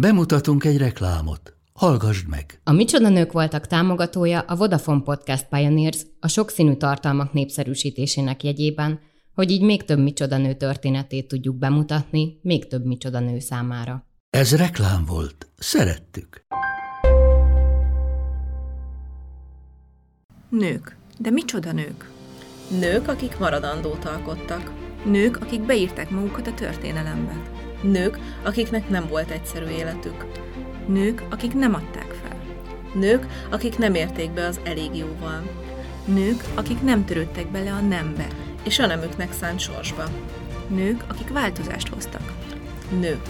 Bemutatunk egy reklámot. Hallgassd meg! A Micsoda Nők voltak támogatója a Vodafone Podcast Pioneers a sokszínű tartalmak népszerűsítésének jegyében, hogy így még több Micsoda Nő történetét tudjuk bemutatni még több Micsoda Nő számára. Ez reklám volt. Szerettük. Nők. De micsoda nők? Nők, akik maradandót alkottak. Nők, akik beírták magukat a történelembe. Nők, akiknek nem volt egyszerű életük. Nők, akik nem adták fel. Nők, akik nem érték be az elég jóval. Nők, akik nem törődtek bele a nembe. És a nemüknek szánt sorsba. Nők, akik változást hoztak. Nők.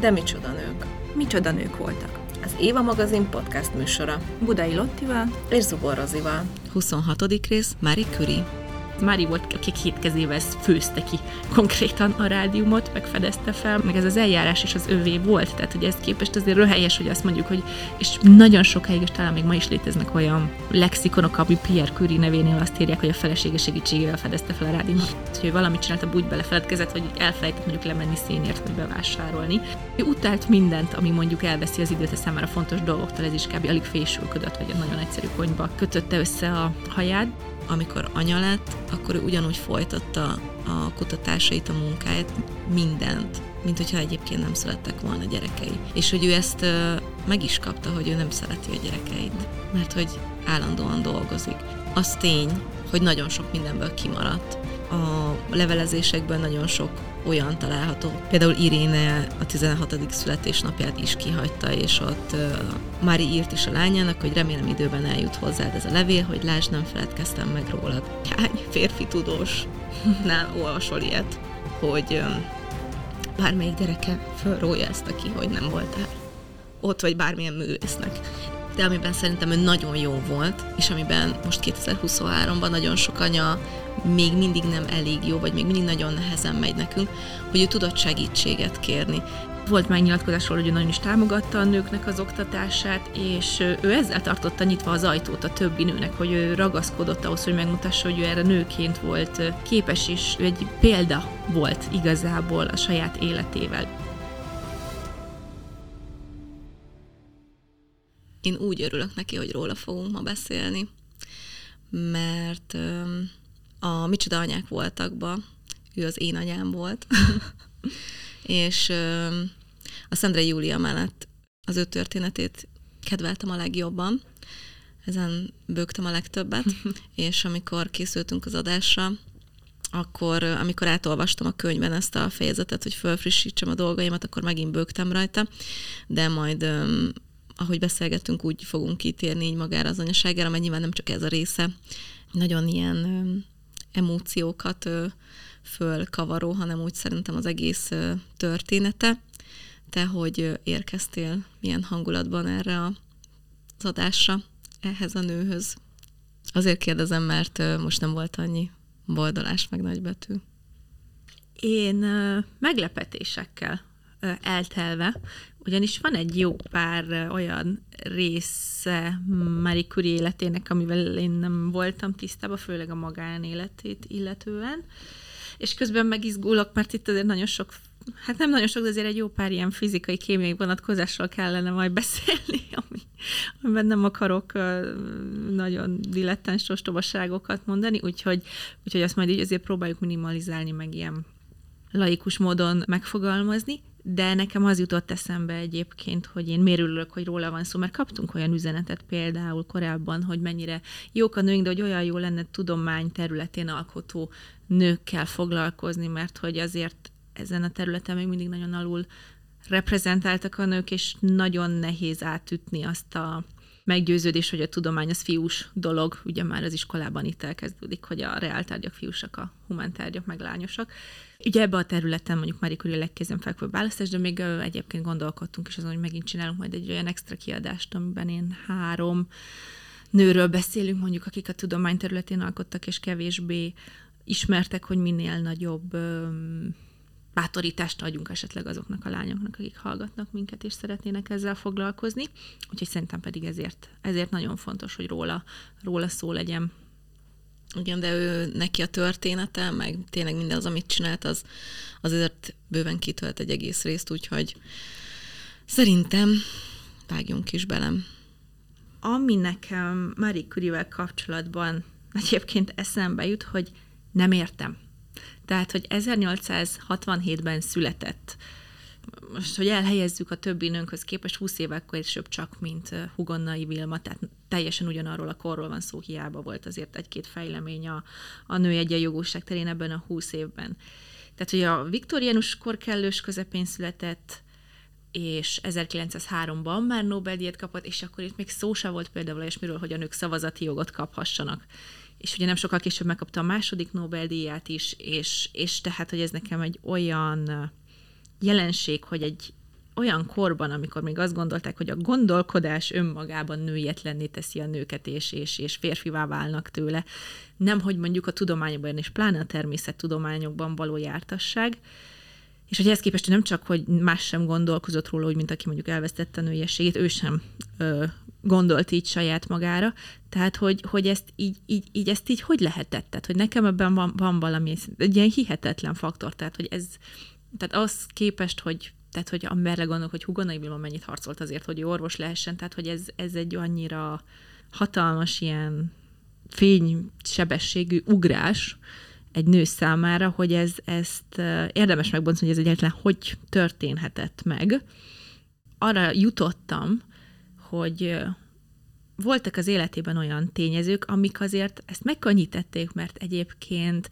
De micsoda nők. Micsoda nők voltak. Az Éva magazin podcast műsora. Budai Lottival és Zubor Rozival. 26. rész Marie Curie. Mári volt, aki két kezével főzte ki konkrétan a rádiumot, megfedezte fel, meg ez az eljárás is az övé volt, tehát hogy ezt képest azért röhelyes, hogy azt mondjuk, hogy és nagyon sokáig, és talán még ma is léteznek olyan lexikonok, ami Pierre Curie nevénél azt írják, hogy a felesége segítségével fedezte fel a rádiumot. Hogy valamit csinált, úgy belefeledkezett, hogy elfelejtett mondjuk lemenni szénért, vagy bevásárolni. Ő utált mindent, ami mondjuk elveszi az időt a számára fontos dolgoktól, ez is kb. alig fésülködött, vagy egy nagyon egyszerű konyba kötötte össze a haját amikor anya lett, akkor ő ugyanúgy folytatta a kutatásait, a munkáját, mindent, mint hogyha egyébként nem születtek volna gyerekei. És hogy ő ezt meg is kapta, hogy ő nem szereti a gyerekeit, mert hogy állandóan dolgozik. Az tény, hogy nagyon sok mindenből kimaradt. A levelezésekben nagyon sok olyan található. Például Iréne a 16. születésnapját is kihagyta, és ott uh, Mári írt is a lányának, hogy remélem időben eljut hozzád ez a levél, hogy lásd, nem feledkeztem meg rólad. Hány férfi tudós nál olvasol ilyet, hogy um, bármelyik gyereke fölrója ezt aki, hogy nem voltál ott, vagy bármilyen művésznek de amiben szerintem ő nagyon jó volt, és amiben most 2023-ban nagyon sok anya még mindig nem elég jó, vagy még mindig nagyon nehezen megy nekünk, hogy ő tudott segítséget kérni. Volt megnyilatkozásról, hogy ő nagyon is támogatta a nőknek az oktatását, és ő ezzel tartotta nyitva az ajtót a többi nőnek, hogy ő ragaszkodott ahhoz, hogy megmutassa, hogy ő erre nőként volt képes, és ő egy példa volt igazából a saját életével. Én úgy örülök neki, hogy róla fogunk ma beszélni, mert a Micsoda anyák voltakba, ő az én anyám volt, és a Szendre Júlia mellett az ő történetét kedveltem a legjobban, ezen bőgtem a legtöbbet, és amikor készültünk az adásra, akkor, amikor átolvastam a könyvben ezt a fejezetet, hogy fölfrissítsem a dolgaimat, akkor megint bőgtem rajta, de majd ahogy beszélgetünk, úgy fogunk kitérni így magára az anyaságára, mert nyilván nem csak ez a része, nagyon ilyen emóciókat fölkavaró, hanem úgy szerintem az egész története. Te hogy érkeztél, milyen hangulatban erre az adásra, ehhez a nőhöz? Azért kérdezem, mert most nem volt annyi boldolás meg nagybetű. Én meglepetésekkel eltelve, ugyanis van egy jó pár olyan része Marie Curie életének, amivel én nem voltam tisztában, főleg a magánéletét illetően, és közben megizgulok, mert itt azért nagyon sok Hát nem nagyon sok, de azért egy jó pár ilyen fizikai, kémiai vonatkozásról kellene majd beszélni, ami, amiben nem akarok nagyon dilettáns ostobaságokat mondani, úgyhogy, úgyhogy azt majd így azért próbáljuk minimalizálni, meg ilyen laikus módon megfogalmazni, de nekem az jutott eszembe egyébként, hogy én mérülök, hogy róla van szó, mert kaptunk olyan üzenetet például korábban, hogy mennyire jók a nőink, de hogy olyan jó lenne tudomány területén alkotó nőkkel foglalkozni, mert hogy azért ezen a területen még mindig nagyon alul reprezentáltak a nők, és nagyon nehéz átütni azt a meggyőződés, hogy a tudomány az fiús dolog, ugye már az iskolában itt elkezdődik, hogy a reáltárgyak fiúsak, a humántárgyak meg lányosak. Ugye ebbe a területen mondjuk Marie Curie a legkézenfekvőbb választás, de még egyébként gondolkodtunk is azon, hogy megint csinálunk majd egy olyan extra kiadást, amiben én három nőről beszélünk, mondjuk akik a tudomány területén alkottak, és kevésbé ismertek, hogy minél nagyobb bátorítást adjunk esetleg azoknak a lányoknak, akik hallgatnak minket, és szeretnének ezzel foglalkozni. Úgyhogy szerintem pedig ezért, ezért nagyon fontos, hogy róla, róla szó legyen. Igen, de ő neki a története, meg tényleg minden az, amit csinált, az azért bőven kitölt egy egész részt, úgyhogy Szerintem vágjunk is belem. Ami nekem Marie Curie-vel kapcsolatban egyébként eszembe jut, hogy nem értem. Tehát, hogy 1867-ben született, most, hogy elhelyezzük a többi nőnkhöz képest 20 évvel később csak, mint Hugonnai Vilma, tehát teljesen ugyanarról a korról van szó, hiába volt azért egy-két fejlemény a, a nő egyenjogúság terén ebben a 20 évben. Tehát, hogy a viktoriánus kor kellős közepén született, és 1903-ban már Nobel-díjat kapott, és akkor itt még szó sem volt például olyasmiről, hogy a nők szavazati jogot kaphassanak. És ugye nem sokkal később megkapta a második Nobel-díját is, és, és tehát, hogy ez nekem egy olyan jelenség, hogy egy olyan korban, amikor még azt gondolták, hogy a gondolkodás önmagában nőjetlenné teszi a nőket, és, és, és férfivá válnak tőle, nem hogy mondjuk a tudományokban, és pláne a természettudományokban való jártasság, és hogy ehhez képest nem csak, hogy más sem gondolkozott róla, úgy, mint aki mondjuk elvesztette a nőiességét, ő sem ö, gondolt így saját magára. Tehát, hogy, hogy ezt így, így, így, ezt így hogy lehetett? Tehát, hogy nekem ebben van, van valami, egy ilyen hihetetlen faktor, tehát, hogy ez, tehát az képest, hogy tehát, hogy merre gondolok, hogy Hugonai Vilma mennyit harcolt azért, hogy orvos lehessen, tehát, hogy ez, ez egy annyira hatalmas ilyen fénysebességű ugrás, egy nő számára, hogy ez, ezt érdemes megbontani, hogy ez egyáltalán hogy történhetett meg. Arra jutottam, hogy voltak az életében olyan tényezők, amik azért ezt megkönnyítették, mert egyébként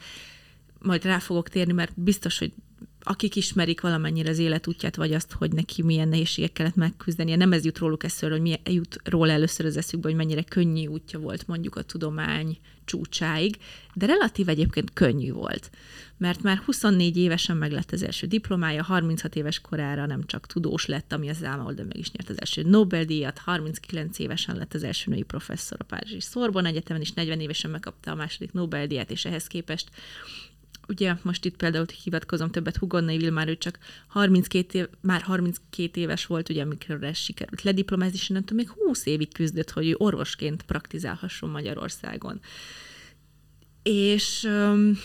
majd rá fogok térni, mert biztos, hogy akik ismerik valamennyire az életútját, vagy azt, hogy neki milyen nehézségek kellett megküzdenie, nem ez jut róluk eszről, hogy mi jut róla először az eszükbe, hogy mennyire könnyű útja volt mondjuk a tudomány csúcsáig, de relatív egyébként könnyű volt, mert már 24 évesen meg lett az első diplomája, 36 éves korára nem csak tudós lett, ami az álma de meg is nyert az első Nobel-díjat, 39 évesen lett az első női professzor a Párizsi Sorbonne Egyetemen, és 40 évesen megkapta a második Nobel-díjat, és ehhez képest ugye most itt például hivatkozom többet Hugonnai Vilmár, ő csak 32 év, már 32 éves volt, ugye, amikor ez sikerült lediplomázni, és nem tudom, még 20 évig küzdött, hogy ő orvosként praktizálhasson Magyarországon. És um,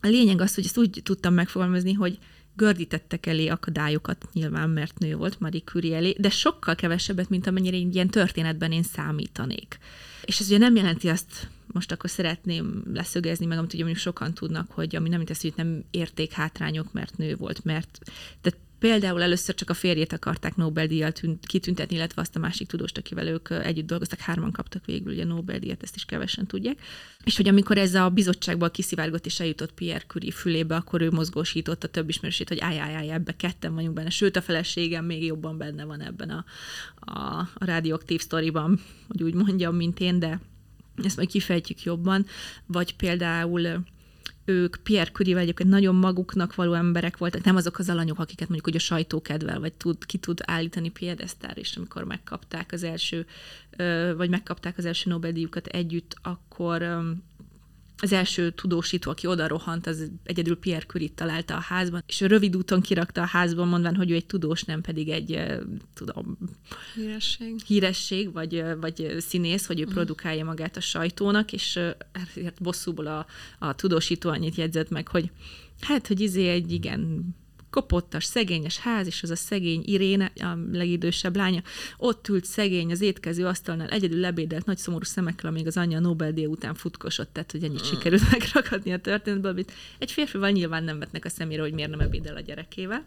a lényeg az, hogy ezt úgy tudtam megfogalmazni, hogy gördítettek elé akadályokat, nyilván, mert nő volt Marie Curie elé, de sokkal kevesebbet, mint amennyire ilyen történetben én számítanék. És ez ugye nem jelenti azt, most akkor szeretném leszögezni meg, amit ugye mondjuk sokan tudnak, hogy ami nem tesz, hogy nem érték hátrányok, mert nő volt, mert tehát Például először csak a férjét akarták Nobel-díjjal kitüntetni, illetve azt a másik tudóst, akivel ők együtt dolgoztak, hárman kaptak végül ugye Nobel-díjat, ezt is kevesen tudják. És hogy amikor ez a bizottságból kiszivárgott és eljutott Pierre Curie fülébe, akkor ő mozgósította több ismerősét, hogy állj, állj, állj, ebbe ketten vagyunk benne, sőt a feleségem még jobban benne van ebben a, a, a radioaktív sztoriban, hogy úgy mondjam, mint én, de ezt majd kifejtjük jobban. Vagy például ők Pierre Curie-vel egyébként nagyon maguknak való emberek voltak, nem azok az alanyok, akiket mondjuk hogy a sajtó kedvel, vagy tud, ki tud állítani piedesztár, és amikor megkapták az első, vagy megkapták az első Nobel-díjukat együtt, akkor az első tudósító, aki oda rohant, az egyedül Pierre Curie találta a házban, és rövid úton kirakta a házban, mondván, hogy ő egy tudós, nem pedig egy, tudom, híresség, híresség vagy, vagy színész, hogy ő mm. produkálja magát a sajtónak, és ezért bosszúból a, a tudósító annyit jegyzett meg, hogy hát, hogy izé egy igen kopottas, szegényes ház, és az a szegény Iréne, a legidősebb lánya, ott ült szegény az étkező asztalnál, egyedül lebédelt nagy szomorú szemekkel, amíg az anyja Nobel-díj után futkosott, tehát hogy ennyit mm. sikerült megrakadni a történetből, amit egy férfival nyilván nem vetnek a szemére, hogy miért nem ebédel a gyerekével.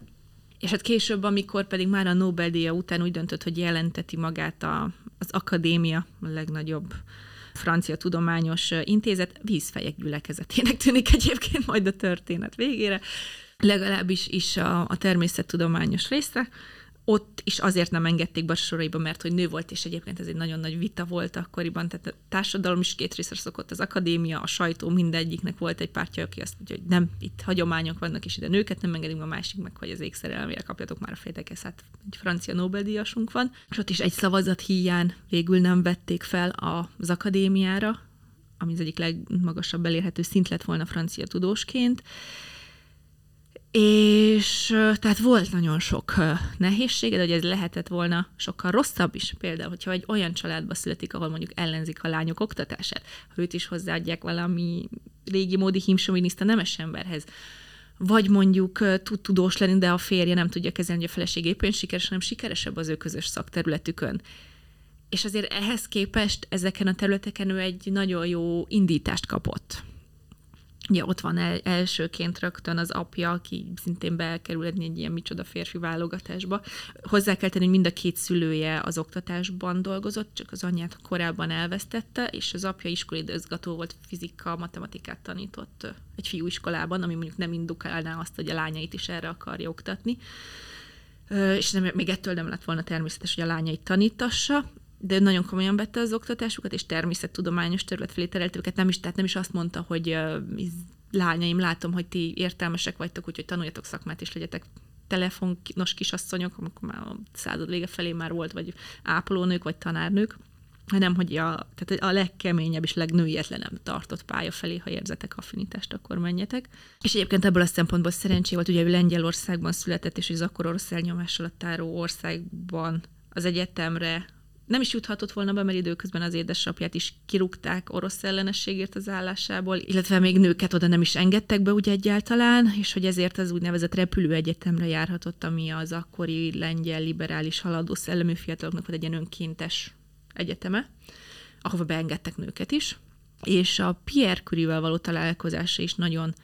És hát később, amikor pedig már a Nobel-díja után úgy döntött, hogy jelenteti magát a, az akadémia, a legnagyobb francia tudományos intézet vízfejek gyülekezetének tűnik egyébként majd a történet végére legalábbis is a, a természettudományos része, ott is azért nem engedték be mert hogy nő volt, és egyébként ez egy nagyon nagy vita volt akkoriban, tehát a társadalom is két részre szokott, az akadémia, a sajtó, mindegyiknek volt egy pártja, aki azt mondja, hogy nem, itt hagyományok vannak, és ide nőket nem engedünk, a másik meg, hogy az ékszerelmére kapjatok már a fejtekhez, hát egy francia Nobel-díjasunk van, és ott is egy szavazat híján végül nem vették fel az akadémiára, ami az egyik legmagasabb elérhető szint lett volna francia tudósként, és tehát volt nagyon sok nehézsége, de hogy ez lehetett volna sokkal rosszabb is. Például, hogyha egy olyan családba születik, ahol mondjuk ellenzik a lányok oktatását, ha őt is hozzáadják valami régi módi himsoviniszta nemes emberhez, vagy mondjuk tud tudós lenni, de a férje nem tudja kezelni, hogy a feleség éppen sikeres, hanem sikeresebb az ő közös szakterületükön. És azért ehhez képest ezeken a területeken ő egy nagyon jó indítást kapott. Ugye ott van el, elsőként rögtön az apja, aki szintén bekerül egy ilyen micsoda férfi válogatásba. Hozzá kell tenni, hogy mind a két szülője az oktatásban dolgozott, csak az anyját korábban elvesztette, és az apja iskolidőzgató volt, fizika, matematikát tanított egy fiúiskolában, ami mondjuk nem indukálná azt, hogy a lányait is erre akarja oktatni. És nem, még ettől nem lett volna természetes, hogy a lányait tanítassa, de nagyon komolyan vette az oktatásukat, és természettudományos terület felé terelte őket. Nem is, tehát nem is azt mondta, hogy lányaim, látom, hogy ti értelmesek vagytok, úgyhogy tanuljatok szakmát, és legyetek telefonos kisasszonyok, amikor már a század vége felé már volt, vagy ápolónők, vagy tanárnők, hanem hogy a, tehát a legkeményebb és legnőietlenebb tartott pálya felé, ha érzetek affinitást, akkor menjetek. És egyébként ebből a szempontból szerencsé volt, ugye ő Lengyelországban született, és az akkor orosz elnyomás alatt álló országban az egyetemre nem is juthatott volna be, mert időközben az édesapját is kirúgták orosz ellenességért az állásából, illetve még nőket oda nem is engedtek be úgy egyáltalán, és hogy ezért az úgynevezett repülőegyetemre járhatott, ami az akkori lengyel liberális haladó szellemű fiataloknak volt egy ilyen önkéntes egyeteme, ahova beengedtek nőket is, és a Pierre Curie-vel való találkozása is nagyon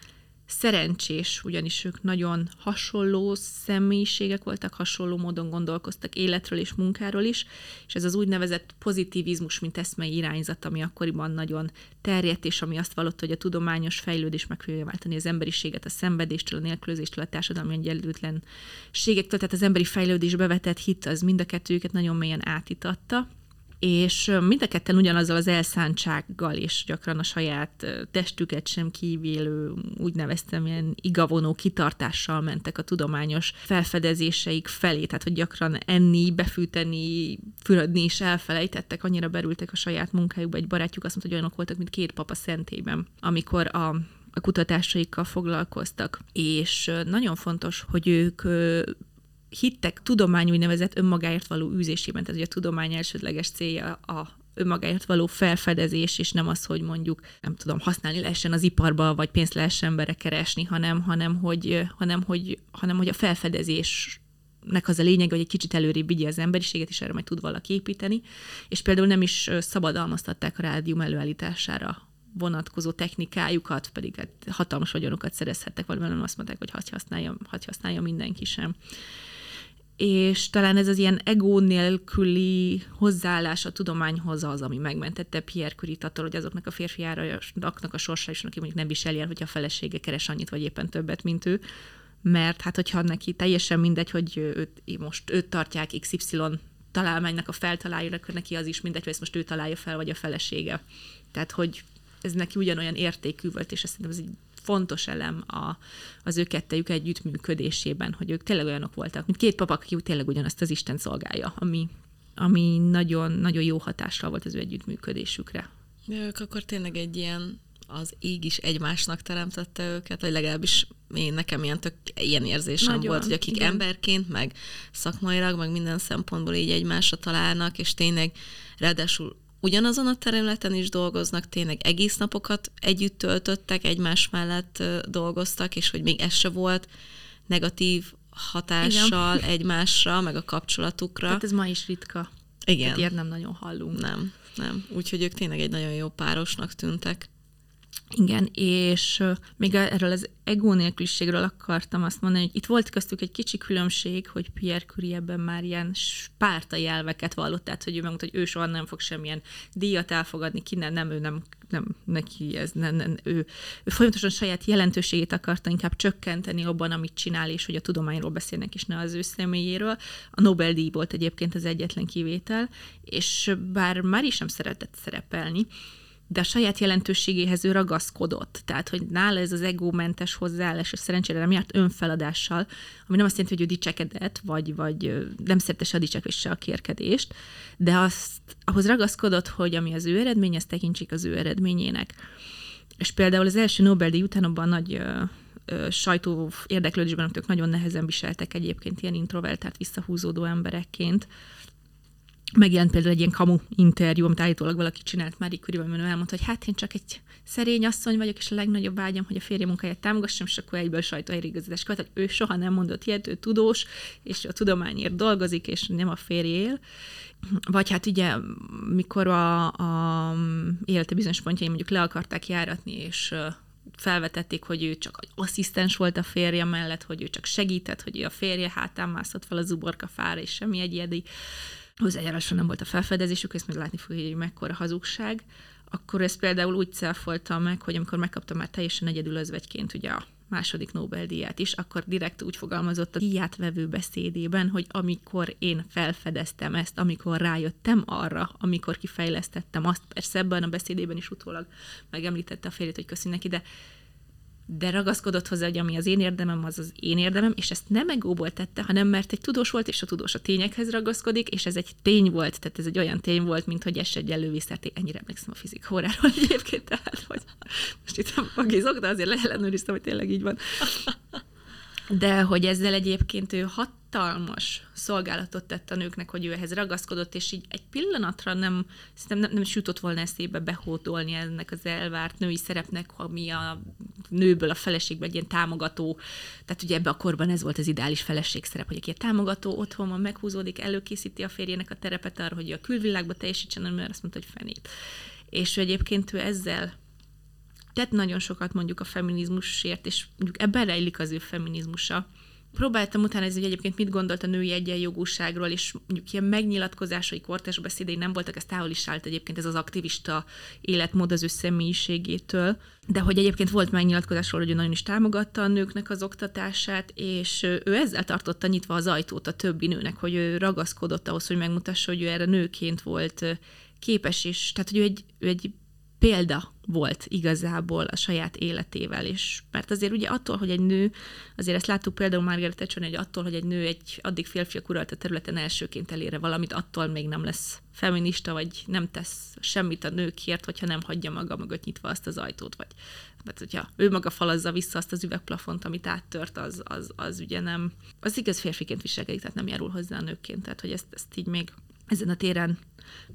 szerencsés, ugyanis ők nagyon hasonló személyiségek voltak, hasonló módon gondolkoztak életről és munkáról is, és ez az úgynevezett pozitivizmus, mint eszmei irányzat, ami akkoriban nagyon terjedt, és ami azt vallott, hogy a tudományos fejlődés meg fogja váltani az emberiséget a szenvedéstől, a nélkülözéstől, a társadalmi egyenlőtlenségektől, tehát az emberi fejlődésbe vetett hit, az mind a kettőjüket nagyon mélyen átitatta, és mind a ketten ugyanazzal az elszántsággal és gyakran a saját testüket sem kívülő, úgy neveztem, ilyen igavonó kitartással mentek a tudományos felfedezéseik felé, tehát hogy gyakran enni, befűteni, fürödni is elfelejtettek, annyira berültek a saját munkájukba. Egy barátjuk azt mondta, hogy olyanok voltak, mint két papa szentében, amikor a a kutatásaikkal foglalkoztak. És nagyon fontos, hogy ők hittek tudomány úgynevezett önmagáért való űzésében, tehát hogy a tudomány elsődleges célja a önmagáért való felfedezés, és nem az, hogy mondjuk, nem tudom, használni lehessen az iparba, vagy pénzt lehessen emberre keresni, hanem, hanem, hogy, hanem, hogy, hanem, hogy a felfedezés nek az a lényeg, hogy egy kicsit előrébb vigye az emberiséget, és erre majd tud valaki építeni, és például nem is szabadalmaztatták a rádium előállítására vonatkozó technikájukat, pedig hát hatalmas vagyonokat szerezhettek, valami nem azt mondták, hogy hagy használja, hagy használja mindenki sem és talán ez az ilyen ego nélküli hozzáállás a tudományhoz az, ami megmentette Pierre Curie-t attól, hogy azoknak a férfiáraknak a sorsa is, aki mondjuk nem viseli el, hogy a felesége keres annyit, vagy éppen többet, mint ő, mert hát hogyha neki teljesen mindegy, hogy őt, most őt tartják XY találmánynak a feltalálja, akkor neki az is mindegy, hogy ezt most ő találja fel, vagy a felesége. Tehát, hogy ez neki ugyanolyan értékű volt, és azt szerintem ez egy fontos elem a, az ő kettejük együttműködésében, hogy ők tényleg olyanok voltak, mint két papa, aki tényleg ugyanazt az Isten szolgálja, ami, ami nagyon, nagyon jó hatással volt az ő együttműködésükre. De ők akkor tényleg egy ilyen az ég is egymásnak teremtette őket, vagy legalábbis én nekem ilyen, tök, ilyen érzésem Nagyon, volt, hogy akik igen. emberként, meg szakmailag, meg minden szempontból így egymásra találnak, és tényleg ráadásul ugyanazon a területen is dolgoznak, tényleg egész napokat együtt töltöttek, egymás mellett dolgoztak, és hogy még ez se volt negatív hatással Igen. egymásra, meg a kapcsolatukra. Hát ez ma is ritka. Igen. Hát ilyet nem nagyon hallunk. Nem, nem. Úgyhogy ők tényleg egy nagyon jó párosnak tűntek. Igen, és még erről az ego nélküliségről akartam azt mondani, hogy itt volt köztük egy kicsi különbség, hogy Pierre Curie ebben már ilyen spártai elveket vallott, tehát hogy ő megmondta, hogy ő soha nem fog semmilyen díjat elfogadni, ki nem, nem ő nem, nem neki ez, nem, nem, ő, ő folyamatosan saját jelentőségét akarta inkább csökkenteni abban, amit csinál, és hogy a tudományról beszélnek, és ne az ő személyéről. A Nobel-díj volt egyébként az egyetlen kivétel, és bár már is sem szeretett szerepelni, de a saját jelentőségéhez ő ragaszkodott. Tehát, hogy nála ez az egómentes hozzáállás, és szerencsére nem járt önfeladással, ami nem azt jelenti, hogy ő dicsekedett, vagy, vagy nem szerette se a dicsekvést, se a kérkedést, de azt, ahhoz ragaszkodott, hogy ami az ő eredmény, azt tekintsék az ő eredményének. És például az első Nobel-díj után abban nagy sajtó érdeklődésben, ők nagyon nehezen viseltek egyébként ilyen introvertált, visszahúzódó emberekként, megjelent például egy ilyen kamu interjú, amit állítólag valaki csinált Marie Curie-val, mert elmondta, hogy hát én csak egy szerény asszony vagyok, és a legnagyobb vágyam, hogy a férje munkáját támogassam, és akkor egyből sajtóhelyigazítás követ, hogy ő soha nem mondott ilyet, ő tudós, és a tudományért dolgozik, és nem a férje él. Vagy hát ugye, mikor a, a élete bizonyos pontjai mondjuk le akarták járatni, és felvetették, hogy ő csak asszisztens volt a férje mellett, hogy ő csak segített, hogy ő a férje hátán mászott fel a zuborka fára, és semmi egyedi hozzájárásra nem volt a felfedezésük, ezt még látni fogja, hogy mekkora hazugság, akkor ezt például úgy cáfolta meg, hogy amikor megkapta már teljesen egyedül özvegyként ugye a második Nobel-díját is, akkor direkt úgy fogalmazott a díját vevő beszédében, hogy amikor én felfedeztem ezt, amikor rájöttem arra, amikor kifejlesztettem azt, persze ebben a beszédében is utólag megemlítette a férjét, hogy köszi neki, de de ragaszkodott hozzá, hogy ami az én érdemem, az az én érdemem, és ezt nem egóból tette, hanem mert egy tudós volt, és a tudós a tényekhez ragaszkodik, és ez egy tény volt, tehát ez egy olyan tény volt, mint hogy ez egy elővészterték. Ennyire emlékszem a fizik óráról egyébként, tehát hogy most itt magizok, de azért leellenőriztem, hogy tényleg így van. De hogy ezzel egyébként ő hatalmas szolgálatot tett a nőknek, hogy ő ehhez ragaszkodott, és így egy pillanatra nem, szerintem nem, nem is jutott volna eszébe behódolni ennek az elvárt női szerepnek, ami a nőből a feleségben egy ilyen támogató, tehát ugye ebbe a korban ez volt az ideális feleség szerep, hogy aki a támogató otthon van, meghúzódik, előkészíti a férjének a terepet arra, hogy a külvilágba teljesítsen, mert azt mondta, hogy fenét. És ő egyébként ő ezzel tett nagyon sokat mondjuk a feminizmusért, és mondjuk ebben rejlik az ő feminizmusa. Próbáltam utána hogy egyébként mit gondolt a női egyenjogúságról, és mondjuk ilyen megnyilatkozásai, kortás beszédei nem voltak, ez távol is állt egyébként ez az aktivista életmód az ő személyiségétől, de hogy egyébként volt megnyilatkozásról, hogy ő nagyon is támogatta a nőknek az oktatását, és ő ezzel tartotta nyitva az ajtót a többi nőnek, hogy ő ragaszkodott ahhoz, hogy megmutassa, hogy ő erre nőként volt képes, és tehát, hogy ő egy, ő egy példa volt igazából a saját életével, és mert azért ugye attól, hogy egy nő, azért ezt láttuk például Margaret Thatcher, hogy attól, hogy egy nő egy addig férfiak uralta területen elsőként elére valamit, attól még nem lesz feminista, vagy nem tesz semmit a nőkért, hogyha nem hagyja maga mögött nyitva azt az ajtót, vagy mert hogyha ő maga falazza vissza azt az üvegplafont, amit áttört, az, az, az ugye nem, az igaz férfiként viselkedik, tehát nem járul hozzá a nőként, tehát hogy ezt, ezt így még ezen a téren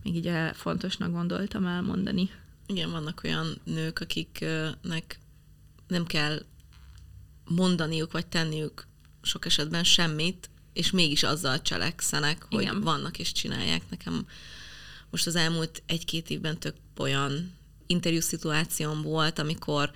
még így fontosnak gondoltam elmondani. Igen, vannak olyan nők, akiknek nem kell mondaniuk vagy tenniük sok esetben semmit, és mégis azzal cselekszenek, hogy Igen. vannak és csinálják. Nekem most az elmúlt egy-két évben tök olyan interjú szituációm volt, amikor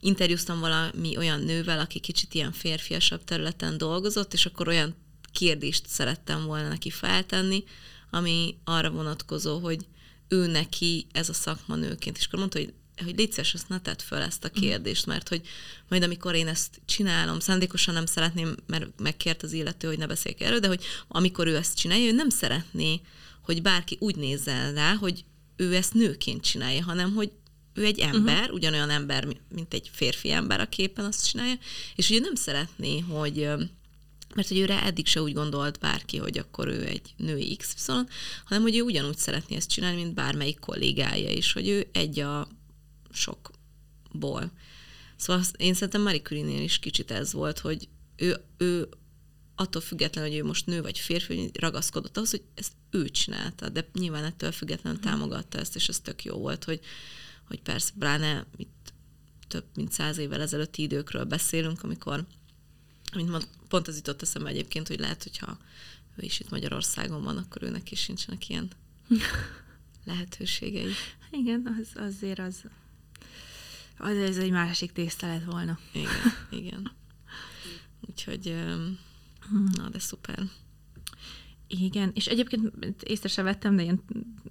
interjúztam valami olyan nővel, aki kicsit ilyen férfiasabb területen dolgozott, és akkor olyan kérdést szerettem volna neki feltenni, ami arra vonatkozó, hogy ő neki ez a szakma nőként. És akkor mondta, hogy hogy légy szíves, azt ne tedd föl ezt a mhm. kérdést, mert hogy majd amikor én ezt csinálom, szándékosan nem szeretném, mert megkért az illető, hogy ne beszéljek erről, de hogy amikor ő ezt csinálja, ő nem szeretné, hogy bárki úgy nézzen rá, hogy ő ezt nőként csinálja, hanem hogy ő egy mhm. ember, uh-huh. ugyanolyan ember, mint egy férfi ember a képen azt csinálja, és ugye nem szeretné, hogy mert hogy őre eddig se úgy gondolt bárki, hogy akkor ő egy női XY, hanem hogy ő ugyanúgy szeretné ezt csinálni, mint bármelyik kollégája, és hogy ő egy a sokból. Szóval én szerintem Marie Curie-nél is kicsit ez volt, hogy ő, ő attól függetlenül, hogy ő most nő vagy férfi, hogy ragaszkodott ahhoz, hogy ezt ő csinálta, de nyilván ettől függetlenül támogatta ezt, és ez tök jó volt, hogy, hogy persze, pláne itt több mint száz évvel ezelőtti időkről beszélünk, amikor mint mond, pont az jutott eszembe egyébként, hogy lehet, hogyha ő is itt Magyarországon van, akkor őnek is sincsenek ilyen lehetőségei. Igen, az, azért az, az ez egy másik tészta lett volna. Igen, igen. Úgyhogy, na, de szuper. Igen, és egyébként észre sem vettem, de én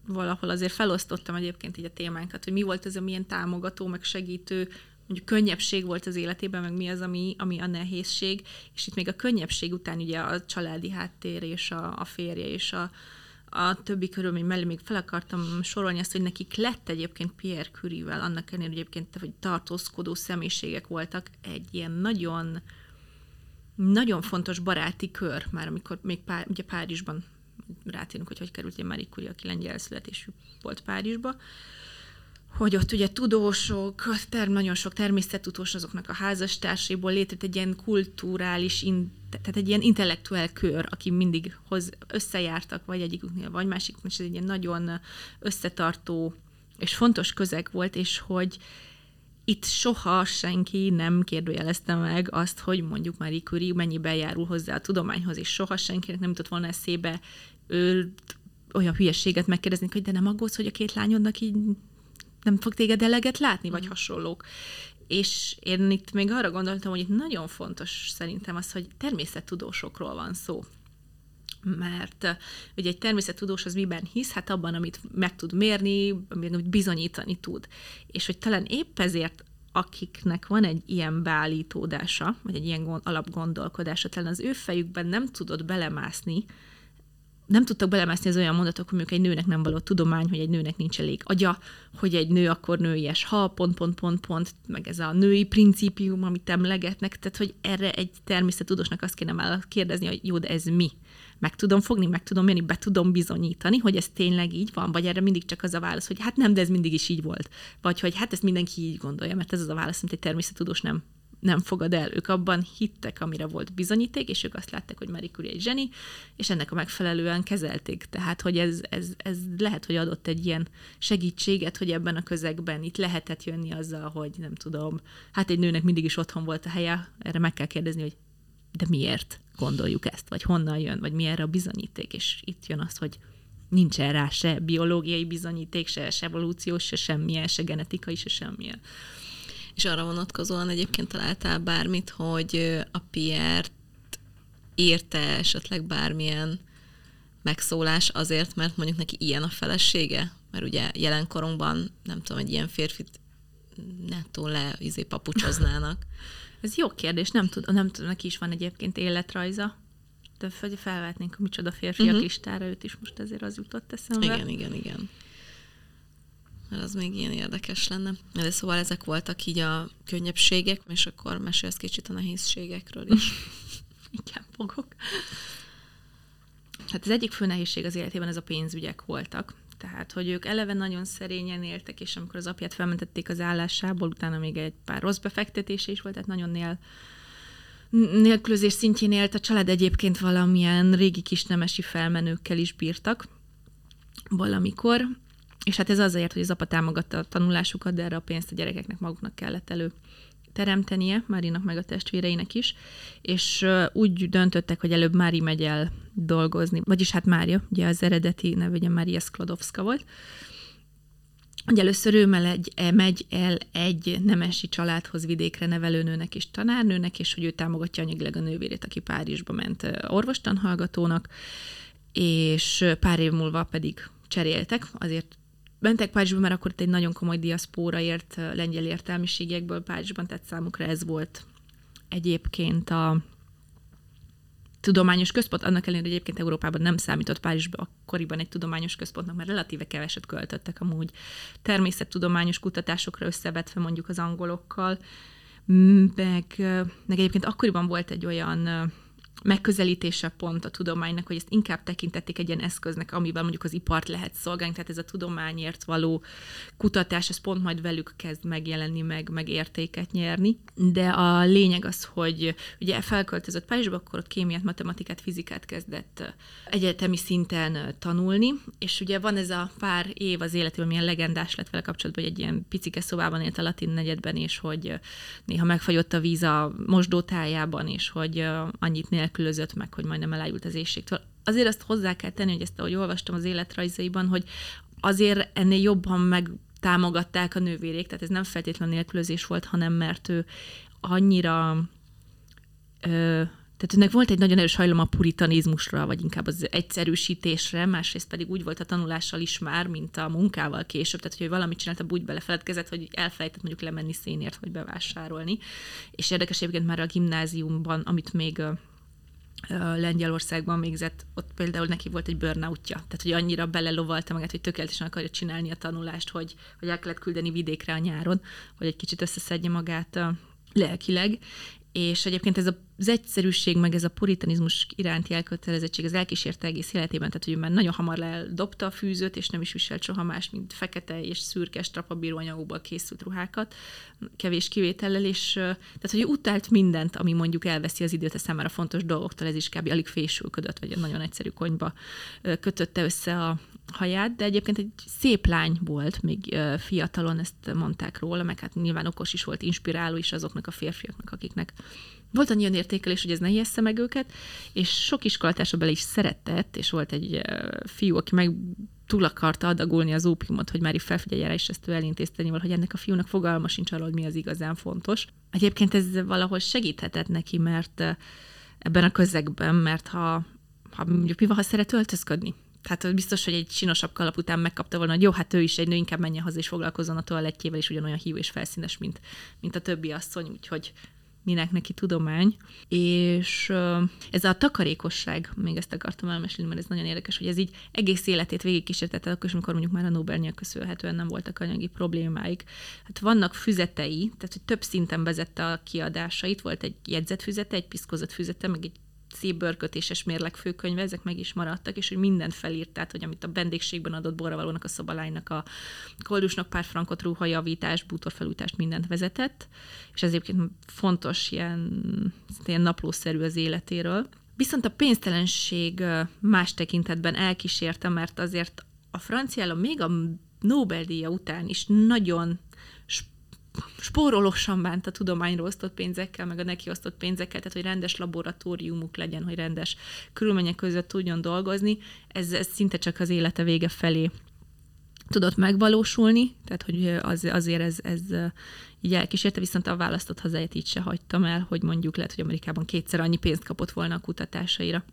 valahol azért felosztottam egyébként így a témánkat, hogy mi volt az, amilyen támogató, meg segítő mondjuk könnyebbség volt az életében, meg mi az, ami, ami a nehézség, és itt még a könnyebbség után ugye a családi háttér és a, a férje és a, a többi körülmény mellé még fel akartam sorolni azt, hogy nekik lett egyébként Pierre Curie-vel, annak ellenére egyébként, hogy tartózkodó személyiségek voltak, egy ilyen nagyon nagyon fontos baráti kör, már amikor még Pár, ugye Párizsban rátérünk, hogy hogy került ugye Marie Curie, aki lengyel születésű volt Párizsba, hogy ott ugye tudósok, term, nagyon sok természettudós azoknak a házastársaiból létrejött egy ilyen kulturális, in, tehát egy ilyen intellektuál kör, aki mindig hoz, összejártak, vagy egyiküknél, vagy másikuknél, és ez egy ilyen nagyon összetartó és fontos közeg volt, és hogy itt soha senki nem kérdőjelezte meg azt, hogy mondjuk Marie Curie mennyiben járul hozzá a tudományhoz, és soha senkinek nem jutott volna eszébe ő olyan hülyeséget megkérdezni, hogy de nem aggódsz, hogy a két lányodnak így nem fog téged eleget látni, vagy mm. hasonlók. És én itt még arra gondoltam, hogy itt nagyon fontos szerintem az, hogy természettudósokról van szó mert ugye egy természettudós az miben hisz? Hát abban, amit meg tud mérni, amit bizonyítani tud. És hogy talán épp ezért akiknek van egy ilyen beállítódása, vagy egy ilyen alapgondolkodása, talán az ő fejükben nem tudod belemászni, nem tudtak belemászni az olyan mondatok, hogy egy nőnek nem való tudomány, hogy egy nőnek nincs elég agya, hogy egy nő akkor nőies, ha, pont, pont, pont, pont, meg ez a női principium, amit emlegetnek, tehát hogy erre egy természetudósnak azt kéne már kérdezni, hogy jó, de ez mi? meg tudom fogni, meg tudom jönni, be tudom bizonyítani, hogy ez tényleg így van, vagy erre mindig csak az a válasz, hogy hát nem, de ez mindig is így volt. Vagy hogy hát ezt mindenki így gondolja, mert ez az a válasz, amit egy természetudós nem nem fogad el. Ők abban hittek, amire volt bizonyíték, és ők azt látták, hogy Marie Curie egy zseni, és ennek a megfelelően kezelték. Tehát, hogy ez, ez, ez lehet, hogy adott egy ilyen segítséget, hogy ebben a közegben itt lehetett jönni azzal, hogy nem tudom, hát egy nőnek mindig is otthon volt a helye, erre meg kell kérdezni, hogy de miért gondoljuk ezt, vagy honnan jön, vagy mi erre a bizonyíték, és itt jön az, hogy nincsen rá se biológiai bizonyíték, se, evolúciós, se semmilyen, se genetikai, se semmilyen. És arra vonatkozóan egyébként találtál bármit, hogy a Pierre érte esetleg bármilyen megszólás azért, mert mondjuk neki ilyen a felesége? Mert ugye jelenkorunkban, nem tudom, egy ilyen férfit nettó le izé papucsoznának. Ez jó kérdés, nem tudom, nem tudom, neki is van egyébként életrajza, de felvetnénk a micsoda férfiak uh-huh. listára, őt is most ezért az jutott eszembe. Igen, igen, igen. Mert az még ilyen érdekes lenne. De szóval ezek voltak így a könnyebbségek, és akkor mesélsz kicsit a nehézségekről is. igen, fogok. Hát az egyik fő nehézség az életében ez a pénzügyek voltak. Tehát, hogy ők eleve nagyon szerényen éltek, és amikor az apját felmentették az állásából, utána még egy pár rossz befektetése is volt, tehát nagyon nél, nélkülözés szintjén élt. A család egyébként valamilyen régi kisnemesi felmenőkkel is bírtak valamikor, és hát ez azért, hogy az apa támogatta a tanulásukat, de erre a pénzt a gyerekeknek maguknak kellett elő teremtenie, Márinak meg a testvéreinek is, és úgy döntöttek, hogy előbb Mári megy el dolgozni, vagyis hát Mária, ugye az eredeti neve ugye Mária Sklodowska volt, hogy először ő megy, e, megy el egy nemesi családhoz vidékre nevelőnőnek és tanárnőnek, és hogy ő támogatja anyagileg a nővérét, aki Párizsba ment orvostanhallgatónak, és pár év múlva pedig cseréltek, azért mentek Párizsba, mert akkor itt egy nagyon komoly diaszpóra ért lengyel értelmiségekből Párizsban, tehát számukra ez volt egyébként a tudományos központ, annak ellenére, egyébként Európában nem számított Párizsba akkoriban egy tudományos központnak, mert relatíve keveset költöttek amúgy természettudományos kutatásokra összevetve mondjuk az angolokkal, meg, meg egyébként akkoriban volt egy olyan megközelítése pont a tudománynak, hogy ezt inkább tekintették egy ilyen eszköznek, amivel mondjuk az ipart lehet szolgálni, tehát ez a tudományért való kutatás, ez pont majd velük kezd megjelenni, meg, meg értéket nyerni. De a lényeg az, hogy ugye felköltözött Párizsba, akkor ott kémiát, matematikát, fizikát kezdett egyetemi szinten tanulni, és ugye van ez a pár év az életében, milyen legendás lett vele kapcsolatban, hogy egy ilyen picike szobában élt a latin negyedben, és hogy néha megfagyott a víz a mosdótájában, és hogy annyit nél nélkülözött meg, hogy majdnem elájult az éjségtől. Azért azt hozzá kell tenni, hogy ezt ahogy olvastam az életrajzaiban, hogy azért ennél jobban meg támogatták a nővérék, tehát ez nem feltétlenül nélkülözés volt, hanem mert ő annyira ö, tehát ennek volt egy nagyon erős hajlam a puritanizmusra, vagy inkább az egyszerűsítésre, másrészt pedig úgy volt a tanulással is már, mint a munkával később, tehát hogy valamit csinálta, úgy belefeledkezett, hogy elfelejtett mondjuk lemenni szénért, vagy bevásárolni. És érdekes egyébként már a gimnáziumban, amit még Lengyelországban végzett, ott például neki volt egy burnoutja, tehát hogy annyira belelovalta magát, hogy tökéletesen akarja csinálni a tanulást, hogy, hogy el kellett küldeni vidékre a nyáron, hogy egy kicsit összeszedje magát lelkileg, és egyébként ez az egyszerűség, meg ez a puritanizmus iránti elkötelezettség az elkísérte egész életében, tehát hogy már nagyon hamar eldobta a fűzőt, és nem is viselt soha más, mint fekete és szürke strapabíró anyagokból készült ruhákat, kevés kivétellel, és tehát, hogy utált mindent, ami mondjuk elveszi az időt a számára fontos dolgoktól, ez is kb. alig fésülködött, vagy egy nagyon egyszerű konyba kötötte össze a haját, de egyébként egy szép lány volt, még fiatalon, ezt mondták róla, meg hát nyilván okos is volt, inspiráló is azoknak a férfiaknak, akiknek volt annyi értékelés, hogy ez ne ijessze meg őket, és sok iskolatársa bele is szeretett, és volt egy fiú, aki meg túl akarta adagolni az ópiumot, hogy Mári felfigyelje rá, és ezt ő elintézte hogy ennek a fiúnak fogalma sincs arról, hogy mi az igazán fontos. Egyébként ez valahol segíthetett neki, mert ebben a közegben, mert ha, ha mondjuk mi van, ha szeret öltözködni, tehát biztos, hogy egy sinosabb kalap után megkapta volna, hogy jó, hát ő is egy nő, inkább menjen haza és foglalkozzon a toalettjével, és ugyanolyan hívő és felszínes, mint, mint a többi asszony, úgyhogy minek neki tudomány. És ez a takarékosság, még ezt akartam elmesélni, mert ez nagyon érdekes, hogy ez így egész életét végigkísértette, akkor is, amikor mondjuk már a Nobel-nél köszönhetően nem voltak anyagi problémáik. Hát vannak füzetei, tehát hogy több szinten vezette a kiadásait, volt egy jegyzetfüzete, egy piszkozott füzete, meg egy szép bőrkötéses mérlegfőkönyve, ezek meg is maradtak, és hogy mindent felírt, tehát hogy amit a vendégségben adott borravalónak, a szobalánynak, a koldusnak pár frankot, ruhajavítást, bútorfelújítást, mindent vezetett, és ez egyébként fontos, ilyen, ilyen naplószerű az életéről. Viszont a pénztelenség más tekintetben elkísérte, mert azért a francia állam még a Nobel-díja után is nagyon spórolósan bánt a tudományról osztott pénzekkel, meg a neki osztott pénzekkel, tehát hogy rendes laboratóriumuk legyen, hogy rendes körülmények között tudjon dolgozni, ez, ez szinte csak az élete vége felé tudott megvalósulni, tehát hogy az, azért ez, ez így elkísérte, viszont a választott hazáját így se hagytam el, hogy mondjuk lehet, hogy Amerikában kétszer annyi pénzt kapott volna a kutatásaira.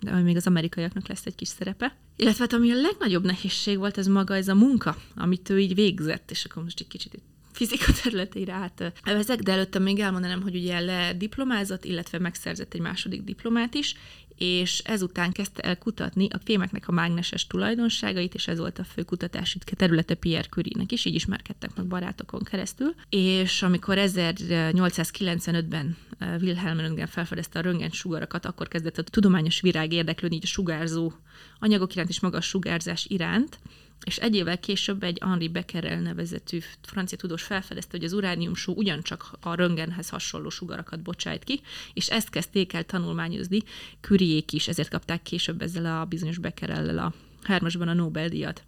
De még az amerikaiaknak lesz egy kis szerepe. Illetve hát ami a legnagyobb nehézség volt, ez maga ez a munka, amit ő így végzett, és akkor most egy kicsit fizika területeire átvezek, de előtte még elmondanám, hogy ugye lediplomázott, illetve megszerzett egy második diplomát is, és ezután kezdte el kutatni a fémeknek a mágneses tulajdonságait, és ez volt a fő kutatási területe Pierre Curie-nek is, így ismerkedtek meg barátokon keresztül. És amikor 1895-ben eh, Wilhelm Röntgen felfedezte a röntgen sugarakat, akkor kezdett a tudományos virág érdeklődni így a sugárzó anyagok iránt és magas sugárzás iránt, és egy évvel később egy Henri Becquerel nevezetű francia tudós felfedezte, hogy az urániumsó ugyancsak a röntgenhez hasonló sugarakat bocsájt ki, és ezt kezdték el tanulmányozni Curiék is, ezért kapták később ezzel a bizonyos Becquerellel a hármasban a Nobel-díjat.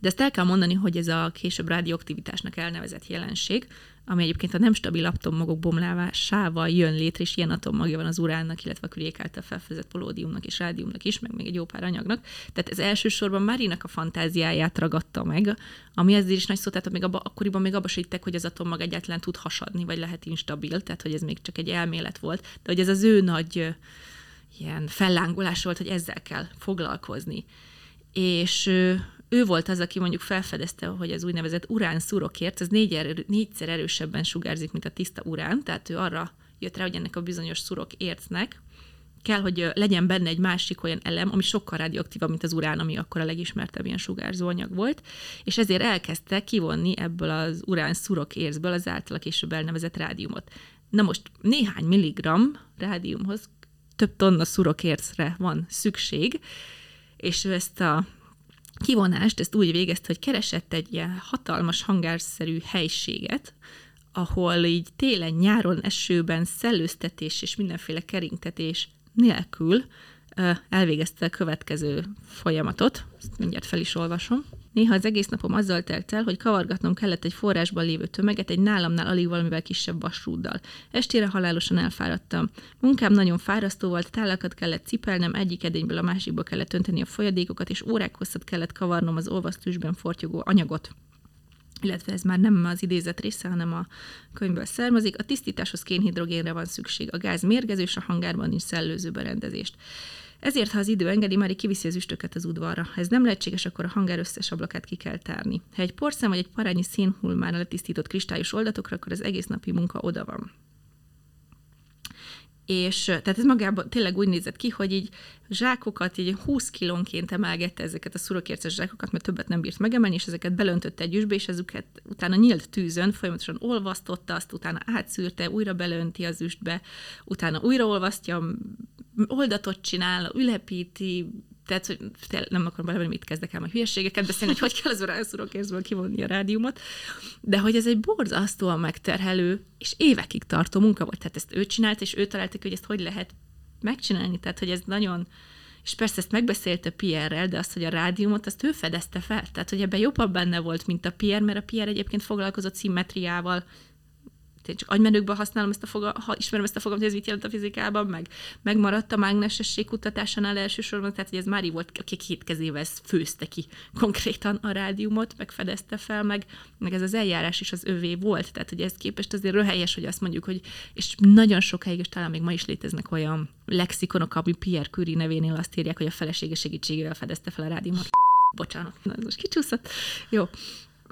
De ezt el kell mondani, hogy ez a később radioaktivitásnak elnevezett jelenség, ami egyébként a nem stabil atommagok bomlásával jön létre, és ilyen atommagja van az uránnak, illetve a külék által felfedezett polódiumnak és rádiumnak is, meg még egy jó pár anyagnak. Tehát ez elsősorban Marinak a fantáziáját ragadta meg, ami ezért is nagy szó, tehát még abba, akkoriban még abba se hogy az atommag egyáltalán tud hasadni, vagy lehet instabil, tehát hogy ez még csak egy elmélet volt, de hogy ez az ő nagy ilyen fellángolás volt, hogy ezzel kell foglalkozni. És ő volt az, aki mondjuk felfedezte, hogy az úgynevezett urán szurokért, ez négy, négyszer erősebben sugárzik, mint a tiszta urán, tehát ő arra jött rá, hogy ennek a bizonyos szurok ércnek kell, hogy legyen benne egy másik olyan elem, ami sokkal radioaktívabb, mint az urán, ami akkor a legismertebb ilyen sugárzó anyag volt, és ezért elkezdte kivonni ebből az urán szurok érzből az általa később elnevezett rádiumot. Na most néhány milligram rádiumhoz több tonna szurokércre van szükség, és ő ezt a kivonást ezt úgy végezte, hogy keresett egy ilyen hatalmas hangárszerű helységet, ahol így télen, nyáron, esőben szellőztetés és mindenféle keringtetés nélkül elvégezte a következő folyamatot, ezt mindjárt fel is olvasom. Néha az egész napom azzal telt el, hogy kavargatnom kellett egy forrásban lévő tömeget egy nálamnál alig valamivel kisebb vasrúddal. Estére halálosan elfáradtam. Munkám nagyon fárasztó volt, tálakat kellett cipelnem, egyik edényből a másikba kellett önteni a folyadékokat, és órák hosszat kellett kavarnom az olvasztűsben fortyogó anyagot illetve ez már nem az idézet része, hanem a könyvből származik. A tisztításhoz kénhidrogénre van szükség, a gáz mérgezős, a hangárban nincs szellőző berendezést. Ezért, ha az idő engedi, Mari kiviszi az üstöket az udvarra. Ha ez nem lehetséges, akkor a hangár összes ablakát ki kell tárni. Ha egy porszám vagy egy parányi szín hull már a letisztított kristályos oldatokra, akkor az egész napi munka oda van. és tehát ez magában tényleg úgy nézett ki, hogy így zsákokat, így 20 kilónként emelgette ezeket a szurokérces zsákokat, mert többet nem bírt megemelni, és ezeket belöntötte egy üsbe, és ezeket utána nyílt tűzön, folyamatosan olvasztotta, azt utána átszűrte, újra belönti az üstbe, utána újra olvasztja, oldatot csinál, ülepíti, tehát, hogy nem akarom belevenni, mit kezdek el majd hülyeségeket beszélni, hogy hogy kell az rászúrókérzből kivonni a rádiumot, de hogy ez egy borzasztóan megterhelő és évekig tartó munka volt. Tehát ezt ő csinált, és ő találta hogy ezt hogy lehet megcsinálni. Tehát, hogy ez nagyon, és persze ezt megbeszélte Pierre-rel, de azt, hogy a rádiumot, azt ő fedezte fel. Tehát, hogy ebben jobban benne volt, mint a Pierre, mert a Pierre egyébként foglalkozott szimmetriával, én csak agymenőkben használom ezt a fogalmat, ha ismerem ezt a fogalmat, hogy ez mit jelent a fizikában, meg megmaradt a mágnesesség kutatásánál elsősorban, tehát hogy ez Mári volt, aki két kezével főzte ki konkrétan a rádiumot, meg fedezte fel, meg, meg ez az eljárás is az övé volt, tehát hogy ez képest azért röhelyes, hogy azt mondjuk, hogy és nagyon sokáig, és talán még ma is léteznek olyan lexikonok, ami Pierre Curie nevénél azt írják, hogy a felesége segítségével fedezte fel a rádiumot. Bocsánat, na, ez most kicsúszott. Jó,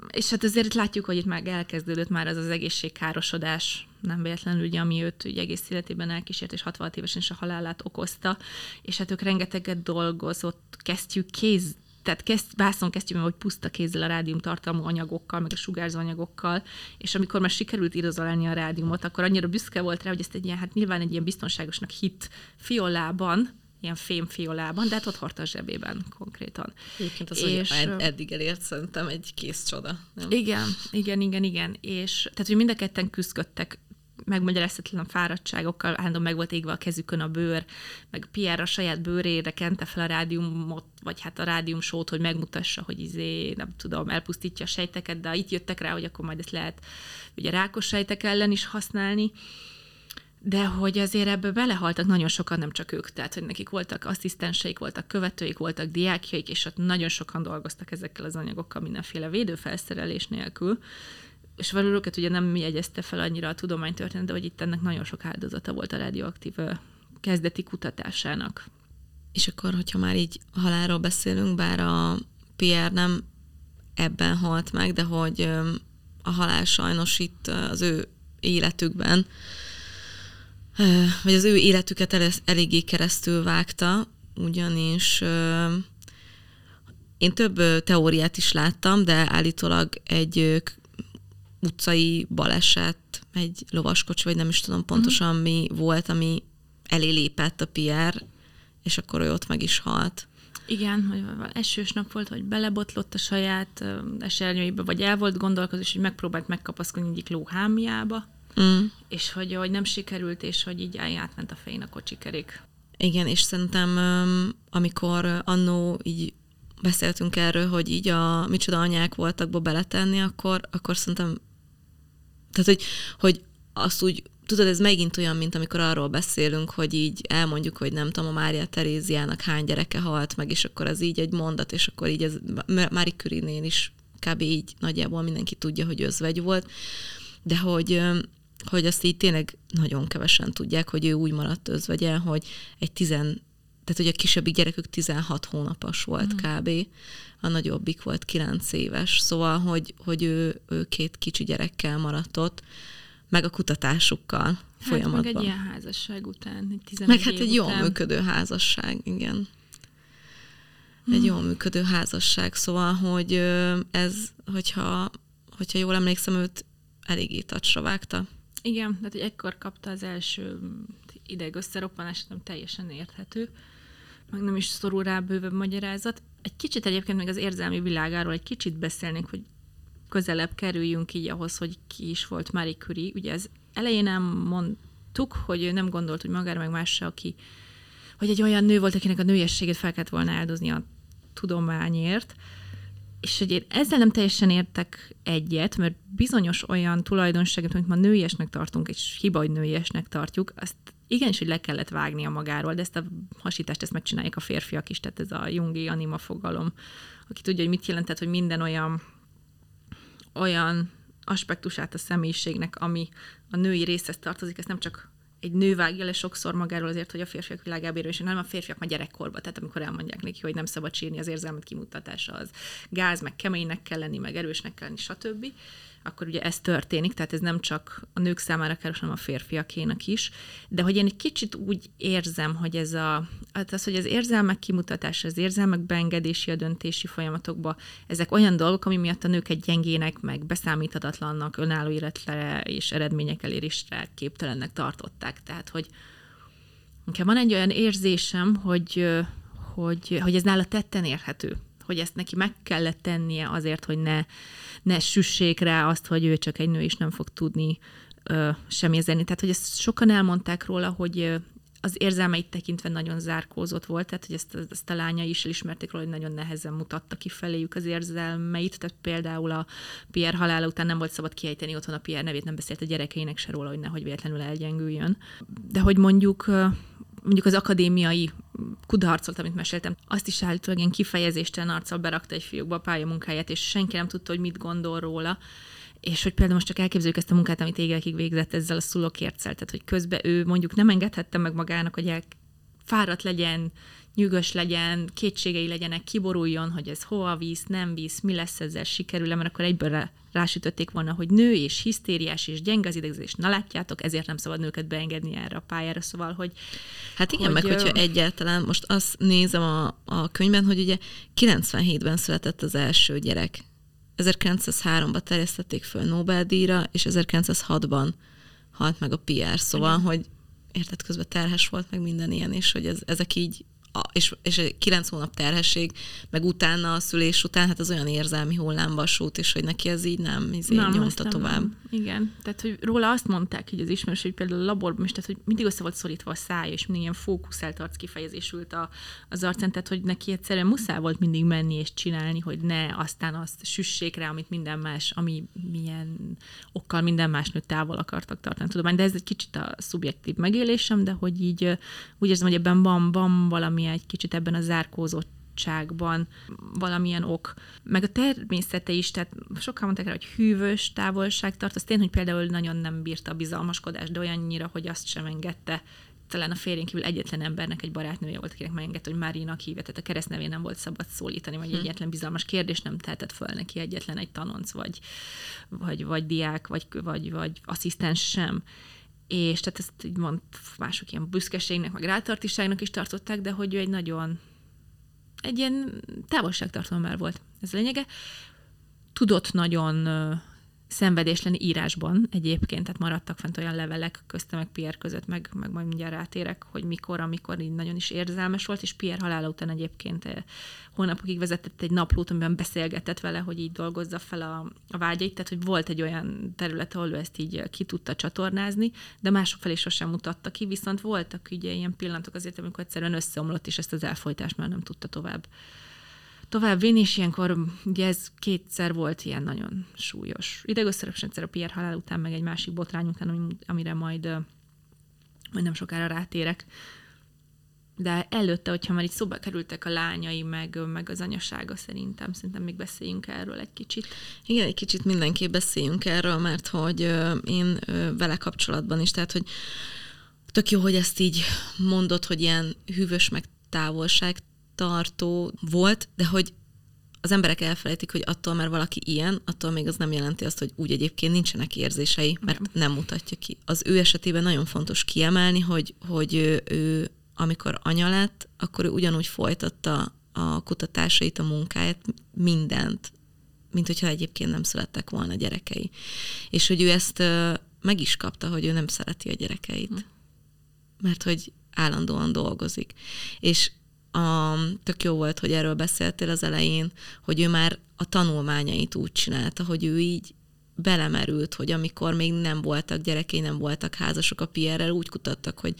és hát azért látjuk, hogy itt már elkezdődött már az az egészségkárosodás, nem véletlenül, ugye, ami őt ugye egész életében elkísért, és 66 évesen is a halálát okozta, és hát ők rengeteget dolgozott, kezdjük kéz, tehát kezd, vászon kezdjük hogy puszta kézzel a rádium tartalmú anyagokkal, meg a sugárzó anyagokkal, és amikor már sikerült irozolálni a rádiumot, akkor annyira büszke volt rá, hogy ezt egy ilyen, hát nyilván egy ilyen biztonságosnak hit fiolában, ilyen fémfiolában, de hát ott hordta a zsebében konkrétan. Egyébként az, és, hogy ed- eddig elért szerintem egy kész csoda. Nem? Igen, igen, igen, igen. És tehát, hogy mind a ketten küzdöttek megmagyarázhatatlan fáradtságokkal, állandóan meg volt égve a kezükön a bőr, meg Pierre a saját bőrére kente fel a rádiumot, vagy hát a rádiumsót, hogy megmutassa, hogy izé, nem tudom, elpusztítja a sejteket, de itt jöttek rá, hogy akkor majd ezt lehet ugye rákos sejtek ellen is használni de hogy azért ebbe belehaltak nagyon sokan, nem csak ők, tehát hogy nekik voltak asszisztenseik, voltak követőik, voltak diákjaik, és ott nagyon sokan dolgoztak ezekkel az anyagokkal mindenféle védőfelszerelés nélkül, és valóban őket ugye nem jegyezte fel annyira a tudománytörténet, de hogy itt ennek nagyon sok áldozata volt a radioaktív kezdeti kutatásának. És akkor, hogyha már így halálról beszélünk, bár a Pierre nem ebben halt meg, de hogy a halál sajnos itt az ő életükben vagy az ő életüket el, eléggé keresztül vágta, ugyanis én több teóriát is láttam, de állítólag egy utcai baleset, egy lovaskocs, vagy nem is tudom pontosan uh-huh. mi volt, ami elé lépett a Pierre, és akkor ő ott meg is halt. Igen, hogy esős nap volt, hogy belebotlott a saját esernyőibe, vagy el volt gondolkozás, hogy megpróbált megkapaszkodni egyik lóhámjába, Mm. És hogy, hogy nem sikerült, és hogy így átment a fején a kocsikerék. Igen, és szerintem amikor annó így beszéltünk erről, hogy így a micsoda anyák voltakba beletenni, akkor, akkor szerintem, tehát hogy, hogy azt úgy, tudod, ez megint olyan, mint amikor arról beszélünk, hogy így elmondjuk, hogy nem tudom, a Mária Teréziának hány gyereke halt meg, és akkor ez így egy mondat, és akkor így ez Mári Kürinél is kb. így nagyjából mindenki tudja, hogy özvegy volt, de hogy hogy azt így tényleg nagyon kevesen tudják, hogy ő úgy maradt özvegyen, hogy egy tizen, tehát hogy a kisebbik gyerekük 16 hónapos volt mm. kb. A nagyobbik volt 9 éves, szóval, hogy, hogy ő, ő két kicsi gyerekkel maradt ott, meg a kutatásukkal hát folyamatban. meg egy ilyen házasság után, egy Meg hát egy jól működő házasság, igen. Egy mm. jól működő házasság, szóval, hogy ez, hogyha, hogyha jól emlékszem, őt eléggé tacsra vágta. Igen, tehát hogy ekkor kapta az első ideg összeroppanást, nem teljesen érthető, meg nem is szorul rá bővebb magyarázat. Egy kicsit egyébként még az érzelmi világáról egy kicsit beszélnénk, hogy közelebb kerüljünk így ahhoz, hogy ki is volt Marie Curie. Ugye ez elején nem mondtuk, hogy ő nem gondolt, hogy magára meg másra, aki, hogy egy olyan nő volt, akinek a nőiességét fel kellett volna áldozni a tudományért, és hogy én ezzel nem teljesen értek egyet, mert bizonyos olyan tulajdonságot, amit ma nőiesnek tartunk, és hiba, hogy nőiesnek tartjuk, azt igenis, hogy le kellett vágnia magáról, de ezt a hasítást ezt megcsinálják a férfiak is, tehát ez a jungi anima fogalom, aki tudja, hogy mit jelentett, hogy minden olyan olyan aspektusát a személyiségnek, ami a női részhez tartozik, ezt nem csak egy nő vágja le sokszor magáról azért, hogy a férfiak világába és nem a férfiak már gyerekkorban, tehát amikor elmondják neki, hogy nem szabad sírni az érzelmet kimutatása, az gáz, meg keménynek kell lenni, meg erősnek kell lenni, stb. Akkor ugye ez történik, tehát ez nem csak a nők számára káros, hanem a férfiakénak is, de hogy én egy kicsit úgy érzem, hogy ez a, hát az, hogy az érzelmek kimutatása, az érzelmek beengedési a döntési folyamatokba, ezek olyan dolgok, ami miatt a nőket gyengének, meg beszámíthatatlannak, önálló életre és eredmények elérésre képtelennek tartották. Tehát, hogy nekem van egy olyan érzésem, hogy, hogy, hogy ez nála tetten érhető hogy ezt neki meg kellett tennie azért, hogy ne, ne süssék rá azt, hogy ő csak egy nő is nem fog tudni ö, semmi zenni. Tehát, hogy ezt sokan elmondták róla, hogy az érzelmeit tekintve nagyon zárkózott volt, tehát hogy ezt, ezt a lánya is elismerték róla, hogy nagyon nehezen mutatta ki feléjük az érzelmeit, tehát például a Pierre halála után nem volt szabad kiejteni otthon a Pierre nevét, nem beszélt a gyerekeinek se róla, hogy nehogy véletlenül elgyengüljön. De hogy mondjuk mondjuk az akadémiai kudarcot, amit meséltem, azt is állítólag ilyen kifejezéstelen arccal berakta egy fiúkba a pályamunkáját, és senki nem tudta, hogy mit gondol róla. És hogy például most csak elképzeljük ezt a munkát, amit évekig végzett ezzel a szulokérccel, tehát hogy közben ő mondjuk nem engedhette meg magának, hogy el fáradt legyen, nyűgös legyen, kétségei legyenek, kiboruljon, hogy ez hova visz, nem visz, mi lesz ezzel, sikerül mert akkor egyből rásütötték volna, hogy nő és hisztériás és gyenge az idegzés. Na látjátok, ezért nem szabad nőket beengedni erre a pályára, szóval, hogy... Hát igen, hogy, meg hogyha egyáltalán, most azt nézem a, a könyvben, hogy ugye 97-ben született az első gyerek. 1903-ban terjesztették föl Nobel-díjra, és 1906-ban halt meg a PR, szóval, igen. hogy érted, közben terhes volt, meg minden ilyen, és hogy ez, ezek így a, és, és egy kilenc hónap terhesség, meg utána a szülés után, hát az olyan érzelmi hullámvasút, és hogy neki ez így nem, izé nem nyomta tovább. Nem. Igen, tehát hogy róla azt mondták, hogy az ismerős, hogy például a laborban is, tehát hogy mindig össze volt szorítva a száj, és mindig ilyen fókuszált arc kifejezés ült a, az arcán, tehát hogy neki egyszerűen muszáj volt mindig menni és csinálni, hogy ne aztán azt süssék rá, amit minden más, ami milyen okkal minden más nő távol akartak tartani tudomány. De ez egy kicsit a szubjektív megélésem, de hogy így úgy érzem, hogy ebben van, van valami egy kicsit ebben a zárkózott szabadságban valamilyen ok, meg a természete is, tehát sokan mondták rá, hogy hűvös távolság tart, az tény, hogy például nagyon nem bírta a bizalmaskodást, de olyannyira, hogy azt sem engedte. Talán a férjén kívül egyetlen embernek egy barátnője volt, akinek megengedte, hogy Márinak hívja, tehát a keresztnevén nem volt szabad szólítani, vagy hm. egyetlen bizalmas kérdés nem tehetett föl neki egyetlen egy tanonc, vagy, vagy, vagy diák, vagy, vagy, vagy asszisztens sem és tehát ezt így mond, mások ilyen büszkeségnek, meg rátartiságnak is tartották, de hogy ő egy nagyon egy ilyen távolságtartó ember volt. Ez a lényege. Tudott nagyon szenvedés lenni írásban egyébként, tehát maradtak fent olyan levelek közte meg Pierre között, meg, meg majd mindjárt rátérek, hogy mikor, amikor így nagyon is érzelmes volt, és Pierre halála után egyébként eh, hónapokig vezetett egy naplót, amiben beszélgetett vele, hogy így dolgozza fel a, a vágyait, tehát hogy volt egy olyan terület, ahol ő ezt így ki tudta csatornázni, de mások felé sosem mutatta ki, viszont voltak ugye ilyen pillanatok azért, amikor egyszerűen összeomlott, és ezt az elfolytást már nem tudta tovább tovább vinni, és ilyenkor ugye ez kétszer volt ilyen nagyon súlyos idegösszerepes egyszer a Pierre halál után, meg egy másik botrány után, amire majd, majd nem sokára rátérek. De előtte, hogyha már itt szóba kerültek a lányai, meg, meg az anyasága szerintem, szerintem még beszéljünk erről egy kicsit. Igen, egy kicsit mindenképp beszéljünk erről, mert hogy én vele kapcsolatban is, tehát hogy tök jó, hogy ezt így mondod, hogy ilyen hűvös meg távolság tartó volt, de hogy az emberek elfelejtik, hogy attól, mert valaki ilyen, attól még az nem jelenti azt, hogy úgy egyébként nincsenek érzései, mert nem, nem mutatja ki. Az ő esetében nagyon fontos kiemelni, hogy, hogy ő, ő amikor anya lett, akkor ő ugyanúgy folytatta a kutatásait, a munkáját, mindent, mint hogyha egyébként nem születtek volna gyerekei. És hogy ő ezt meg is kapta, hogy ő nem szereti a gyerekeit. Hm. Mert hogy állandóan dolgozik. És a, tök jó volt, hogy erről beszéltél az elején, hogy ő már a tanulmányait úgy csinálta, hogy ő így belemerült, hogy amikor még nem voltak gyerekei, nem voltak házasok a PR-rel, úgy kutattak, hogy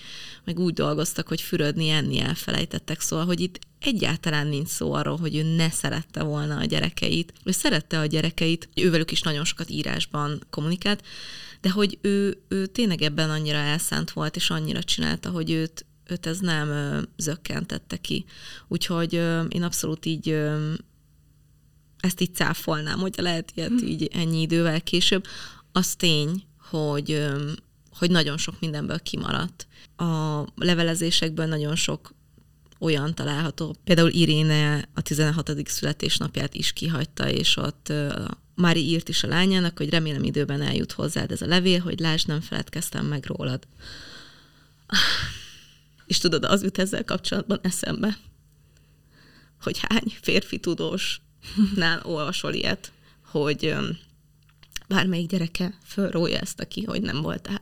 meg úgy dolgoztak, hogy fürödni, enni elfelejtettek. Szóval, hogy itt egyáltalán nincs szó arról, hogy ő ne szerette volna a gyerekeit. Ő szerette a gyerekeit, ővelük is nagyon sokat írásban kommunikált, de hogy ő, ő tényleg ebben annyira elszánt volt, és annyira csinálta, hogy őt, őt ez nem zökkentette ki. Úgyhogy én abszolút így ezt így cáfolnám, hogy lehet ilyet hm. így ennyi idővel később. Az tény, hogy, hogy nagyon sok mindenből kimaradt. A levelezésekből nagyon sok olyan található. Például Iréne a 16. születésnapját is kihagyta, és ott Mári írt is a lányának, hogy remélem időben eljut hozzád ez a levél, hogy lásd, nem feledkeztem meg rólad. És tudod, az jut ezzel kapcsolatban eszembe, hogy hány férfi tudósnál olvasol ilyet, hogy bármelyik gyereke fölrója ezt aki, hogy nem voltál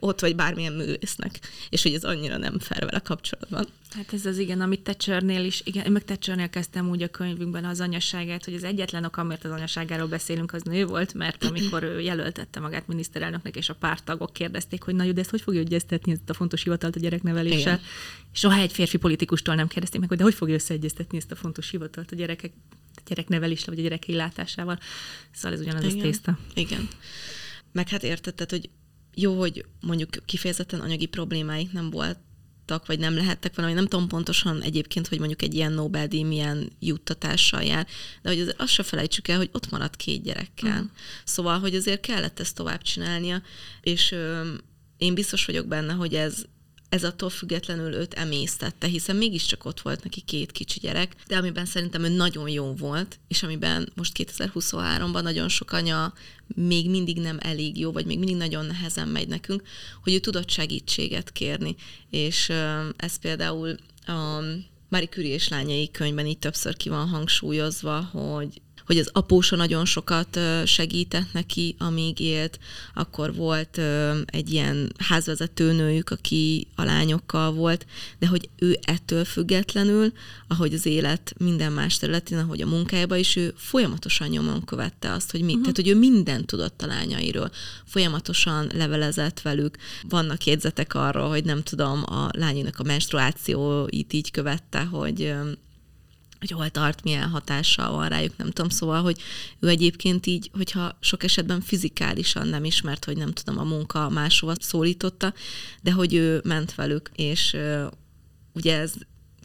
ott, vagy bármilyen művésznek, és hogy ez annyira nem fel vele kapcsolatban. Hát ez az igen, amit Thatchernél is, igen, én meg Thatchernél kezdtem úgy a könyvünkben az anyaságát, hogy az egyetlen ok, amiért az anyaságáról beszélünk, az nő volt, mert amikor ő jelöltette magát miniszterelnöknek, és a pártagok kérdezték, hogy na jó, de ezt hogy fogja egyeztetni ezt a fontos hivatalt a gyerekneveléssel? Igen. Soha egy férfi politikustól nem kérdezték meg, hogy de hogy fogja összeegyeztetni ezt a fontos hivatalt a gyerekek gyereknevelésre, vagy a gyerekei látásával. Szóval ez ugyanaz Igen. az tészta. Igen. Meg hát érted, hogy jó, hogy mondjuk kifejezetten anyagi problémáik nem voltak, vagy nem lehettek valami, nem tudom pontosan egyébként, hogy mondjuk egy ilyen Nobel-díj milyen juttatással jár, de hogy azért azt se felejtsük el, hogy ott maradt két gyerekkel. Mm. Szóval, hogy azért kellett ezt tovább csinálnia, és ö, én biztos vagyok benne, hogy ez ez attól függetlenül őt emésztette, hiszen mégiscsak ott volt neki két kicsi gyerek, de amiben szerintem ő nagyon jó volt, és amiben most 2023-ban nagyon sok anya még mindig nem elég jó, vagy még mindig nagyon nehezen megy nekünk, hogy ő tudott segítséget kérni. És ez például a Marie Curie és lányai könyvben így többször ki van hangsúlyozva, hogy hogy az apósa nagyon sokat segített neki, amíg élt, akkor volt egy ilyen házvezetőnőjük, aki a lányokkal volt, de hogy ő ettől függetlenül, ahogy az élet minden más területén, ahogy a munkájában is, ő folyamatosan nyomon követte azt, hogy mit, uh-huh. tehát hogy ő mindent tudott a lányairól, folyamatosan levelezett velük, vannak jegyzetek arról, hogy nem tudom, a lányének a menstruációit így követte, hogy hogy hol tart, milyen hatással van rájuk, nem tudom, szóval, hogy ő egyébként így, hogyha sok esetben fizikálisan nem ismert, hogy nem tudom, a munka máshova szólította, de hogy ő ment velük, és ugye ez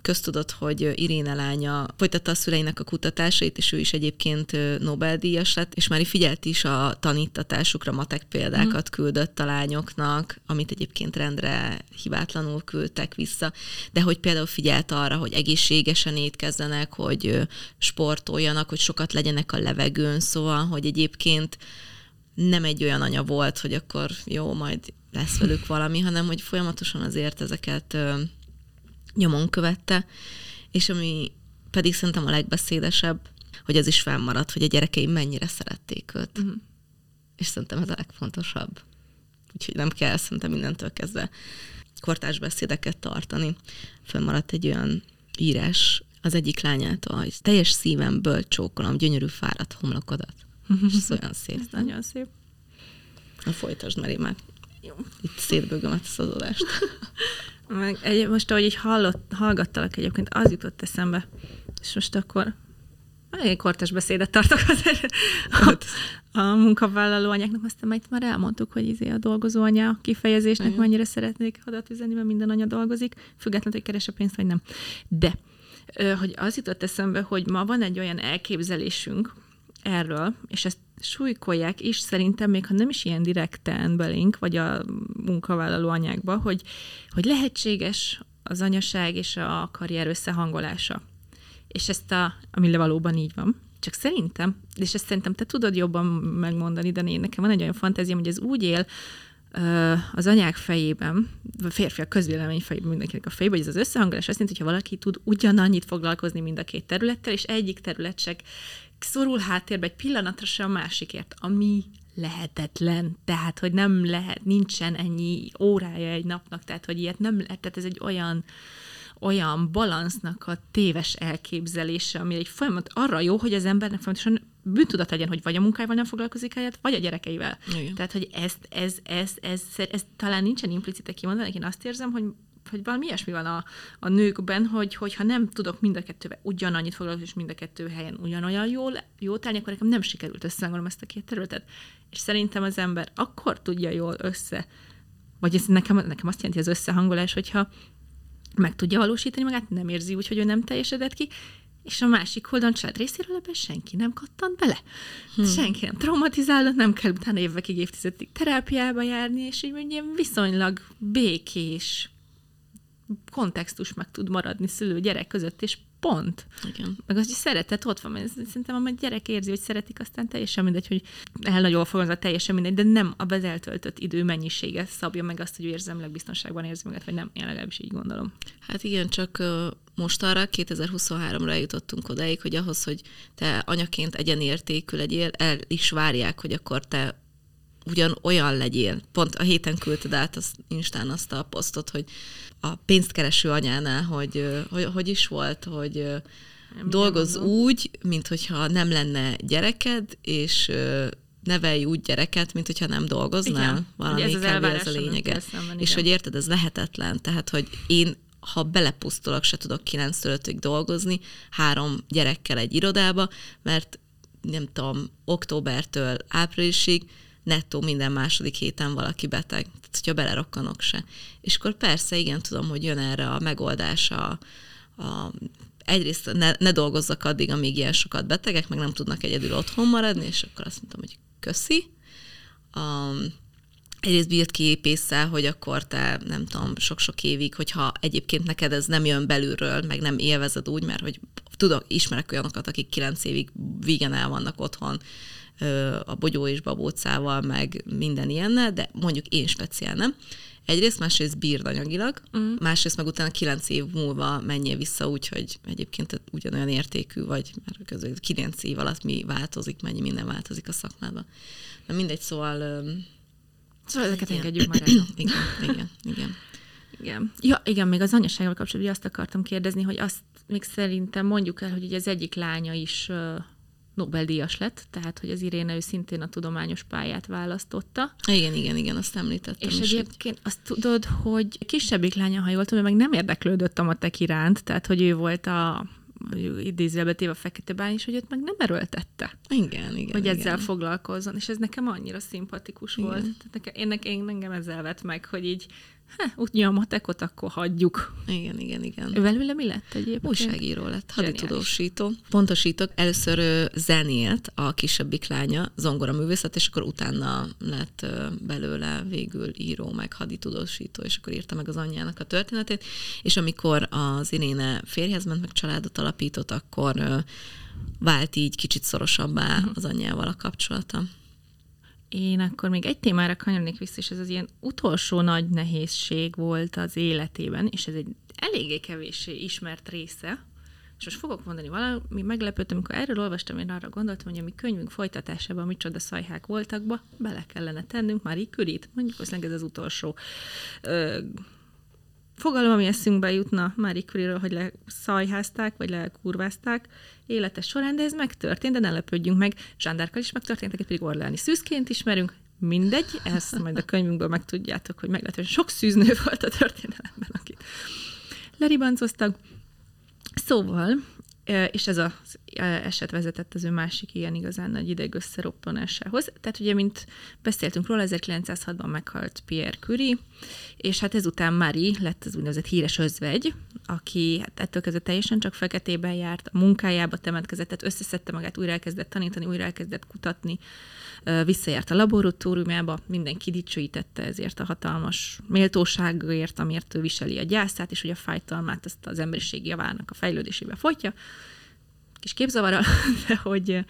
köztudott, hogy Iréne lánya folytatta a szüleinek a kutatásait, és ő is egyébként Nobel-díjas lett, és már figyelt is a tanítatásukra, matek példákat mm. küldött a lányoknak, amit egyébként rendre hibátlanul küldtek vissza, de hogy például figyelt arra, hogy egészségesen étkezzenek, hogy sportoljanak, hogy sokat legyenek a levegőn, szóval, hogy egyébként nem egy olyan anya volt, hogy akkor jó, majd lesz velük valami, hanem hogy folyamatosan azért ezeket nyomon követte, és ami pedig szerintem a legbeszédesebb, hogy az is felmaradt, hogy a gyerekeim mennyire szerették őt. Uh-huh. És szerintem ez a legfontosabb. Úgyhogy nem kell szerintem mindentől kezdve kortás beszédeket tartani. Fölmaradt egy olyan írás az egyik lányától, hogy teljes szívemből csókolom gyönyörű fáradt homlokodat. És ez olyan szép. Ez nagyon szép. Na folytasd, mert én már Jó. itt szétbögöm ezt az adást. Meg egy, most, ahogy így hallott, hallgattalak egyébként, az jutott eszembe, és most akkor egy kortes beszédet tartok azért a, a munkavállaló anyáknak, aztán majd már elmondtuk, hogy izé a dolgozó anya kifejezésnek Igen. mennyire szeretnék adat üzenni, mert minden anya dolgozik, függetlenül, hogy keres a pénzt, vagy nem. De, hogy az jutott eszembe, hogy ma van egy olyan elképzelésünk erről, és ezt súlykolják is szerintem, még ha nem is ilyen direkten belénk, vagy a munkavállaló anyákba, hogy, hogy lehetséges az anyaság és a karrier összehangolása. És ezt a, ami valóban így van. Csak szerintem, és ezt szerintem te tudod jobban megmondani, de én nekem van egy olyan fantáziám, hogy ez úgy él az anyák fejében, vagy férfiak közvélemény fejében, mindenkinek a fejében, hogy ez az összehangolás azt jelenti, hogy ha valaki tud ugyanannyit foglalkozni mind a két területtel, és egyik terület se szorul háttérbe egy pillanatra se a másikért, ami lehetetlen, tehát, hogy nem lehet, nincsen ennyi órája egy napnak, tehát, hogy ilyet nem lehet, tehát ez egy olyan, olyan balansznak a téves elképzelése, ami egy folyamat arra jó, hogy az embernek folyamatosan bűntudat legyen, hogy vagy a munkájával nem foglalkozik helyet, vagy a gyerekeivel. Igen. Tehát, hogy ezt, ez, ez, ez, ez, ez, talán nincsen implicite kimondani, én azt érzem, hogy hogy valami ilyesmi van a, a nőkben, hogy, hogy ha nem tudok mind a kettővel ugyanannyit foglalkozni, és mind a kettő helyen ugyanolyan jól, jól tenni, akkor nekem nem sikerült összehangolom ezt a két területet. És szerintem az ember akkor tudja jól össze, vagy ez nekem, nekem azt jelenti az összehangolás, hogyha meg tudja valósítani magát, nem érzi úgy, hogy ő nem teljesedett ki, és a másik oldalon család részéről ebben senki nem kattant bele. Hmm. Senki nem traumatizálott, nem kell utána évekig, évtizedig terápiába járni, és így ilyen viszonylag békés, kontextus meg tud maradni szülő-gyerek között, és pont. Igen. Meg az, hogy szeretet ott van, mert szerintem amely gyerek érzi, hogy szeretik, aztán teljesen mindegy, hogy elnagyol fogalmazva, teljesen mindegy, de nem a bezeltöltött idő mennyisége szabja meg azt, hogy ő érzemleg biztonságban érzi magát, vagy nem, én legalábbis így gondolom. Hát igen, csak most arra 2023-ra eljutottunk odáig, hogy ahhoz, hogy te anyaként egyenértékű legyél, el is várják, hogy akkor te ugyan olyan legyél. Pont a héten küldted át az Instán azt a posztot, hogy a pénzt kereső anyánál, hogy hogy, hogy is volt, hogy ö, dolgozz mondom. úgy, mint hogyha nem lenne gyereked, és nevelj úgy gyereket, mint hogyha nem dolgoznál. Igen, Valami ez az kb. ez a lényege. szemben, És hogy érted, ez lehetetlen. Tehát, hogy én ha belepusztulok, se tudok 9 5 dolgozni, három gyerekkel egy irodába, mert nem tudom, októbertől áprilisig nettó minden második héten valaki beteg. Tehát, hogyha belerokkanok se. És akkor persze, igen, tudom, hogy jön erre a megoldás a, a egyrészt ne, ne dolgozzak addig, amíg ilyen sokat betegek, meg nem tudnak egyedül otthon maradni, és akkor azt mondtam, hogy köszi. Um, egyrészt bírt ki épésszel, hogy akkor te, nem tudom, sok-sok évig, hogyha egyébként neked ez nem jön belülről, meg nem élvezed úgy, mert hogy tudok, ismerek olyanokat, akik kilenc évig vígan el vannak otthon a bogyó és babócával, meg minden ilyennel, de mondjuk én speciál nem. Egyrészt, másrészt bírd anyagilag, uh-huh. másrészt meg utána kilenc év múlva menjél vissza úgy, hogy egyébként ugyanolyan értékű vagy, mert közül kilenc év alatt mi változik, mennyi minden változik a szakmádban. Na mindegy, szóval Szóval ezeket igen. engedjük már el. igen, igen, igen. Igen. Ja, igen, még az anyasággal kapcsolatban azt akartam kérdezni, hogy azt még szerintem mondjuk el, hogy ugye az egyik lánya is Nobel-díjas lett, tehát hogy az Iréne ő szintén a tudományos pályát választotta. Igen, igen, igen, azt említettem És is. hogy- egyébként azt tudod, hogy kisebbik lánya, ha jól tudom, meg nem érdeklődött a matek iránt, tehát hogy ő volt a idézőjelbe téve a fekete bány, és hogy őt meg nem erőltette, Igen, igen. hogy igen. ezzel foglalkozzon, és ez nekem annyira szimpatikus Igen. volt. Tehát nekem, én, nekem, engem ezzel vett meg, hogy így, hát, úgy a matekot akkor hagyjuk. Igen, igen, igen. Belőle mi lett egyébként? Újságíró lett, haditudósító. Pontosítok, először zenélt a kisebbik lánya, zongoraművészet, és akkor utána lett belőle végül író, meg haditudósító, és akkor írta meg az anyjának a történetét, és amikor az Iréne férjhez ment, meg családot alapított, akkor vált így kicsit szorosabbá az anyjával a kapcsolata. Én akkor még egy témára kanyarodnék vissza, és ez az ilyen utolsó nagy nehézség volt az életében, és ez egy eléggé kevéssé ismert része, és most fogok mondani valami meglepőt, amikor erről olvastam, én arra gondoltam, hogy a mi könyvünk folytatásában micsoda szajhák voltak, be, bele kellene tennünk már Curie-t, mondjuk valószínűleg ez az utolsó ö, fogalom, ami eszünkbe jutna Marie Curie-ről, hogy leszajházták, vagy lekurvázták élete során, de ez megtörtént, de ne lepődjünk meg. Zsándárkal is megtörtént, akit pedig Orleáni szűzként ismerünk, mindegy, ezt majd a könyvünkből megtudjátok, hogy meglehetősen sok szűznő volt a történelemben, akit leribancoztak. Szóval, és ez az eset vezetett az ő másik ilyen igazán nagy ideg összeroppanásához. Tehát ugye, mint beszéltünk róla, 1906-ban meghalt Pierre Curie, és hát ezután Marie lett az úgynevezett híres özvegy, aki hát ettől kezdve teljesen csak feketében járt, a munkájába temetkezett, tehát összeszedte magát, újra elkezdett tanítani, újra elkezdett kutatni, visszajárt a laboratóriumába, mindenki dicsőítette ezért a hatalmas méltóságért, amiért ő viseli a gyászát, és hogy a fájtalmát ezt az emberiség javának a fejlődésébe folytja. Kis képzavarral, de hogy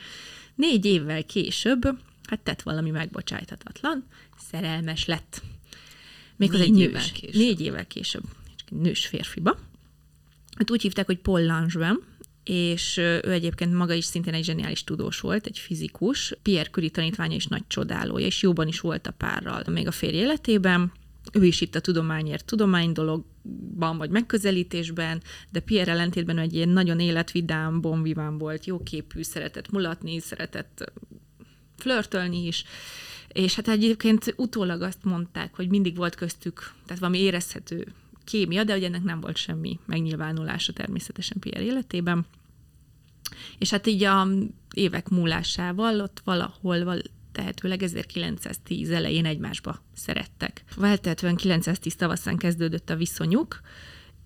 négy évvel később, hát tett valami megbocsájthatatlan, szerelmes lett. Méghozzá egy Négy nős. évvel később. Négy évvel később. Nős férfiba. Hát úgy hívták, hogy Paul Langevin, és ő egyébként maga is szintén egy zseniális tudós volt, egy fizikus. Pierre Curie tanítványa is nagy csodálója, és jóban is volt a párral még a férj életében. Ő is itt a tudományért tudománydologban vagy megközelítésben, de Pierre ellentétben egy ilyen nagyon életvidám, bonviván volt, jóképű, szeretett mulatni, szeretett flörtölni is, és hát egyébként utólag azt mondták, hogy mindig volt köztük, tehát valami érezhető kémia, de hogy ennek nem volt semmi megnyilvánulása természetesen Pierre életében. És hát így a évek múlásával ott valahol val- tehetőleg 1910 elején egymásba szerettek. Válthetően 910 tavaszán kezdődött a viszonyuk,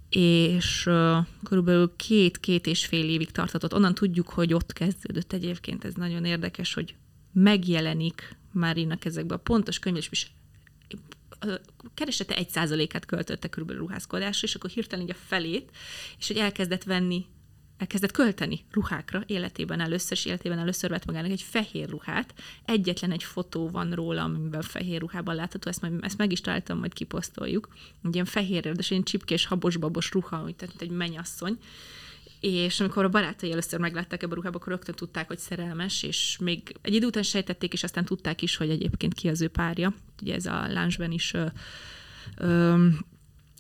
és körülbelül két-két és fél évig tartatott. Onnan tudjuk, hogy ott kezdődött egyébként. Ez nagyon érdekes, hogy megjelenik Márinak ezekben a pontos könyv, és keresete egy százalékát költötte körülbelül ruházkodásra, és akkor hirtelen így a felét, és hogy elkezdett venni elkezdett költeni ruhákra életében először, és életében először vett magának egy fehér ruhát. Egyetlen egy fotó van róla, amiben fehér ruhában látható, ezt, majd, ezt meg is találtam, majd kiposztoljuk. Egy ilyen fehér, de egy csipkés, habos-babos ruha, úgy, tehát egy mennyasszony. És amikor a barátai először meglátták ebbe a ruhába, akkor rögtön tudták, hogy szerelmes, és még egy idő után sejtették, és aztán tudták is, hogy egyébként ki az ő párja. Ugye ez a Láncsben is ö, ö,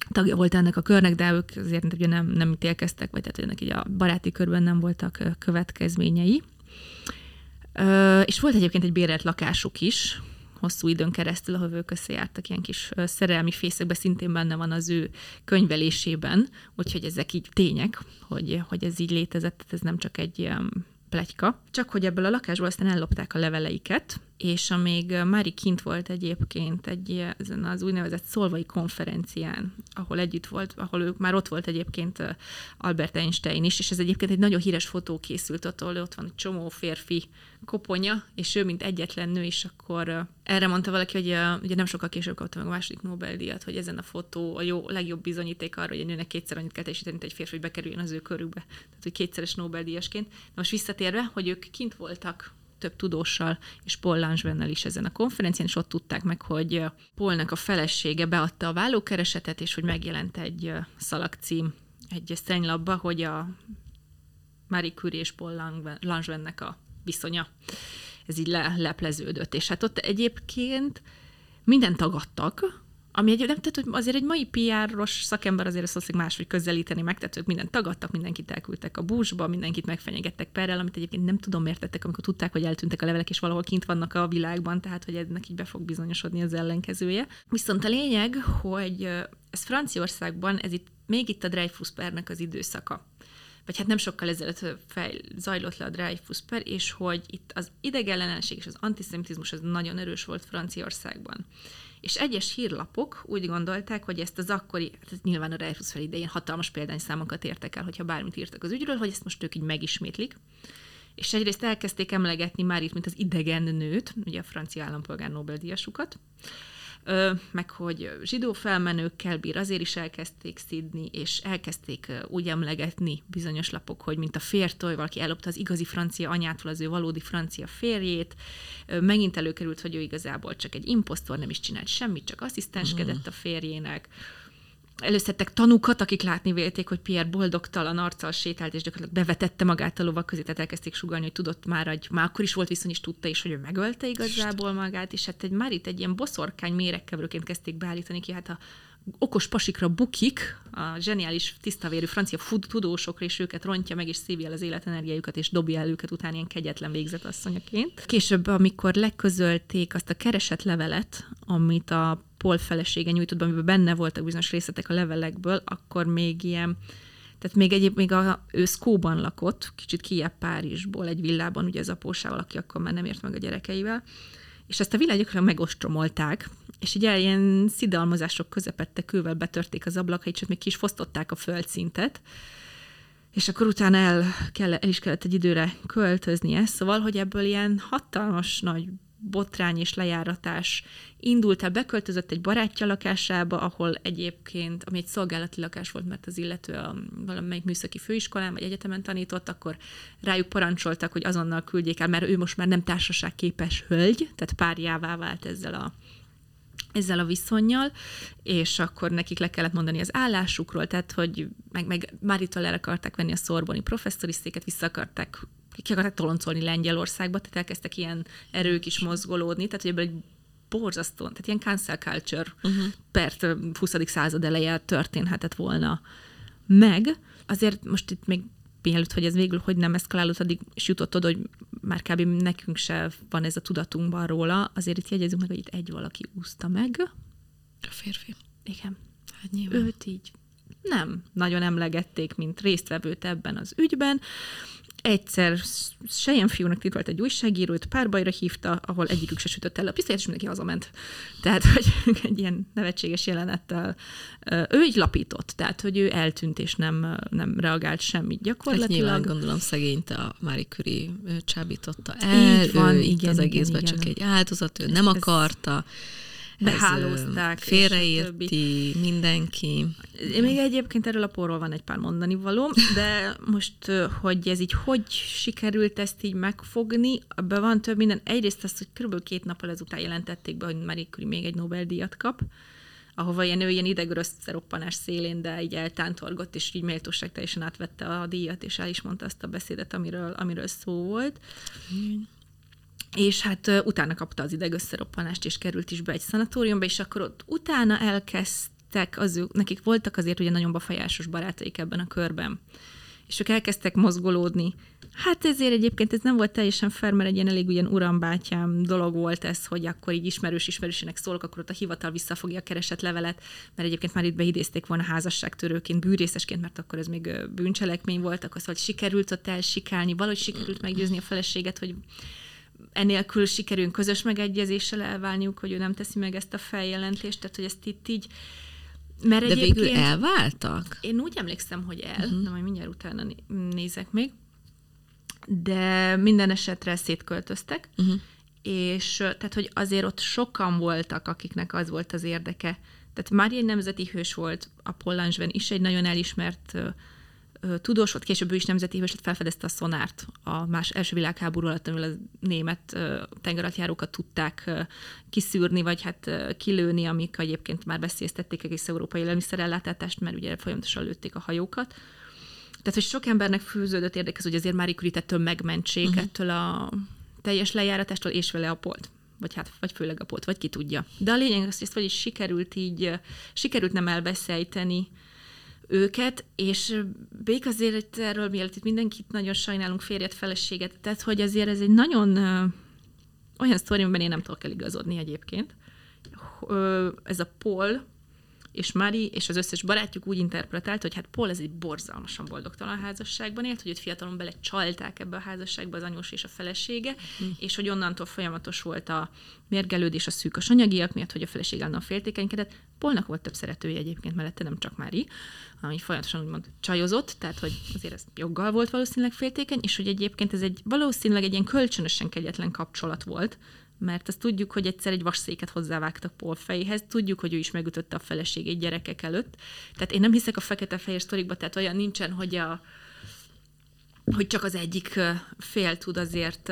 tagja volt ennek a körnek, de ők azért ugye nem, nem ítélkeztek, vagy tehát ennek így a baráti körben nem voltak következményei. Ö, és volt egyébként egy bérelt lakásuk is, hosszú időn keresztül, ahol ők összejártak ilyen kis szerelmi fészekbe, szintén benne van az ő könyvelésében, úgyhogy ezek így tények, hogy, hogy ez így létezett, ez nem csak egy ilyen pletyka. Csak hogy ebből a lakásból aztán ellopták a leveleiket, és amíg Mári kint volt egyébként egy ezen az úgynevezett szolvai konferencián, ahol együtt volt, ahol ők már ott volt egyébként Albert Einstein is, és ez egyébként egy nagyon híres fotó készült ott, ahol ott van egy csomó férfi koponya, és ő, mint egyetlen nő, és akkor erre mondta valaki, hogy ugye nem sokkal később kapta meg a második Nobel-díjat, hogy ezen a fotó a jó, legjobb bizonyíték arra, hogy egy nőnek kétszer annyit kell teljesíteni, egy férfi, hogy bekerüljön az ő körükbe. Tehát, hogy kétszeres Nobel-díjasként. De most visszatérve, hogy ők kint voltak több tudóssal, és Paul Langevennel is ezen a konferencián, és ott tudták meg, hogy Paulnak a felesége beadta a vállókeresetet, és hogy megjelent egy szalagcím egy szennylapba, hogy a Marie Curie és Paul Langevennek a viszonya. Ez így le, lepleződött. És hát ott egyébként minden tagadtak, ami egy, nem, tehát, hogy azért egy mai PR-os szakember azért ezt máshogy közelíteni meg, tehát ők mindent tagadtak, mindenkit elküldtek a búzsba, mindenkit megfenyegettek perrel, amit egyébként nem tudom miért tettek, amikor tudták, hogy eltűntek a levelek, és valahol kint vannak a világban, tehát hogy ennek így be fog bizonyosodni az ellenkezője. Viszont a lényeg, hogy ez Franciaországban, ez itt még itt a Dreyfus pernek az időszaka vagy hát nem sokkal ezelőtt fej, zajlott le a Dreyfus per, és hogy itt az idegellenesség és az antiszemitizmus az nagyon erős volt Franciaországban. És egyes hírlapok úgy gondolták, hogy ezt az akkori, hát nyilván a Dreyfus fel idején hatalmas példányszámokat értek el, hogyha bármit írtak az ügyről, hogy ezt most ők így megismétlik. És egyrészt elkezdték emlegetni már itt, mint az idegen nőt, ugye a francia állampolgár Nobel-díjasukat, meg hogy zsidó felmenőkkel bír, azért is elkezdték szidni, és elkezdték úgy emlegetni bizonyos lapok, hogy mint a fértoly, valaki ellopta az igazi francia anyától az ő valódi francia férjét, megint előkerült, hogy ő igazából csak egy imposztor, nem is csinált semmit, csak asszisztenskedett a férjének előszedtek tanúkat, akik látni vélték, hogy Pierre boldogtalan arccal sétált, és gyakorlatilag bevetette magát a lovak közé, tehát elkezdték sugalni, hogy tudott már, hogy már akkor is volt viszony, és tudta is, hogy ő megölte igazából magát, és hát egy, már itt egy ilyen boszorkány méregkeverőként kezdték beállítani ki, hát a okos pasikra bukik, a zseniális, tisztavérű francia tudósokra, és őket rontja meg, és szívja el az életenergiájukat, és dobja el őket után ilyen kegyetlen végzetasszonyaként. Később, amikor leközölték azt a keresett levelet, amit a Paul felesége nyújtott, amiben benne voltak bizonyos részletek a levelekből, akkor még ilyen, tehát még egyéb, még a, ő Szkóban lakott, kicsit kijebb Párizsból, egy villában, ugye az apósával, aki akkor már nem ért meg a gyerekeivel, és ezt a világokra megostromolták, és ugye ilyen szidalmazások közepette kővel betörték az ablakait, és még ki is fosztották a földszintet, és akkor utána el, kell, el is kellett egy időre költöznie, szóval, hogy ebből ilyen hatalmas nagy botrány és lejáratás indult el, beköltözött egy barátja lakásába, ahol egyébként, ami egy szolgálati lakás volt, mert az illető a valamelyik műszaki főiskolán vagy egyetemen tanított, akkor rájuk parancsoltak, hogy azonnal küldjék el, mert ő most már nem társaságképes hölgy, tehát párjává vált ezzel a ezzel a viszonyjal, és akkor nekik le kellett mondani az állásukról, tehát hogy meg, meg Máritól el akarták venni a szorboni professzori széket, vissza akarták ki akarták toloncolni Lengyelországba, tehát elkezdtek ilyen erők is mozgolódni, tehát hogy ebből egy borzasztó, tehát ilyen cancel culture uh-huh. per 20. század eleje történhetett volna meg. Azért most itt még mielőtt, hogy ez végül hogy nem eszkalálódott, addig és jutott oda, hogy már kb. nekünk se van ez a tudatunkban róla, azért itt jegyezünk meg, hogy itt egy valaki úszta meg. A férfi. Igen. Hát nyilván. Őt így nem nagyon emlegették, mint résztvevőt ebben az ügyben egyszer Sejen fiúnak titult egy újságírót, párbajra hívta, ahol egyikük se sütött el a pisztolyát, és mindenki hazament. Tehát, hogy egy ilyen nevetséges jelenettel ő így lapított, tehát, hogy ő eltűnt, és nem, nem reagált semmit gyakorlatilag. Hát nyilván gondolom szegényt a Marie Curie csábította el, így van, ő igen, az egészben igen, csak igen. egy áldozat, ő nem akarta. Behálózták. Félreérti mindenki. Én még egyébként erről a porról van egy pár mondani való, de most, hogy ez így hogy sikerült ezt így megfogni, abban van több minden. Egyrészt az, hogy kb. két nappal ezután jelentették be, hogy Marie Curie még egy Nobel-díjat kap, ahova ilyen, ő ilyen idegörös roppanás szélén, de így eltántorgott, és így méltóság teljesen átvette a díjat, és el is mondta azt a beszédet, amiről, amiről szó volt. És hát utána kapta az idegösszeroppanást, és került is be egy szanatóriumba, és akkor ott utána elkezdtek, az ő, nekik voltak azért ugye nagyon befolyásos barátaik ebben a körben és ők elkezdtek mozgolódni. Hát ezért egyébként ez nem volt teljesen fair, mert egy ilyen elég ugyan urambátyám dolog volt ez, hogy akkor így ismerős ismerősének szólok, akkor ott a hivatal visszafogja a keresett levelet, mert egyébként már itt beidézték volna házasságtörőként, bűrészesként, mert akkor ez még bűncselekmény volt, akkor szóval sikerült ott elsikálni, valahogy sikerült meggyőzni a feleséget, hogy enélkül sikerül közös megegyezéssel elválniuk, hogy ő nem teszi meg ezt a feljelentést, tehát hogy ezt itt így mert De végül elváltak? Én úgy emlékszem, hogy el, uh-huh. de majd mindjárt utána nézek még, de minden esetre szétköltöztek, uh-huh. és tehát, hogy azért ott sokan voltak, akiknek az volt az érdeke. Tehát már egy nemzeti hős volt, a Pollansben is egy nagyon elismert tudós volt, később ő is nemzeti hős felfedezte a szonárt a más első világháború alatt, amivel a német tengeralattjárókat tudták kiszűrni, vagy hát kilőni, amik egyébként már veszélyeztették egész európai élelmiszerellátást, mert ugye folyamatosan lőtték a hajókat. Tehát, hogy sok embernek fűződött érdekez, hogy azért Marie Curie ettől megmentsék uh-huh. ettől a teljes lejáratástól, és vele a polt vagy hát, vagy főleg a polt, vagy ki tudja. De a lényeg az, hogy ezt vagyis sikerült így, sikerült nem elveszejteni őket, és Bék azért erről, mielőtt itt mindenkit nagyon sajnálunk férjet, feleséget, tehát hogy azért ez egy nagyon ö, olyan sztori, amiben én nem tudok eligazodni egyébként. Ö, ez a Paul, és Mari és az összes barátjuk úgy interpretált, hogy hát Paul ez egy borzalmasan boldogtalan házasságban élt, hogy őt fiatalon bele csalták ebbe a házasságba az anyós és a felesége, mm. és hogy onnantól folyamatos volt a mérgelődés a szűkös anyagiak miatt, hogy a feleség állandóan féltékenykedett. Polnak volt több szeretője egyébként mellette, nem csak Mári, ami folyamatosan úgymond csajozott, tehát hogy azért ez joggal volt valószínűleg féltékeny, és hogy egyébként ez egy valószínűleg egy ilyen kölcsönösen kegyetlen kapcsolat volt, mert azt tudjuk, hogy egyszer egy vasszéket hozzávágtak Paul fejéhez, tudjuk, hogy ő is megütötte a feleségét gyerekek előtt. Tehát én nem hiszek a fekete-fehér sztorikba, tehát olyan nincsen, hogy, a, hogy csak az egyik fél tud azért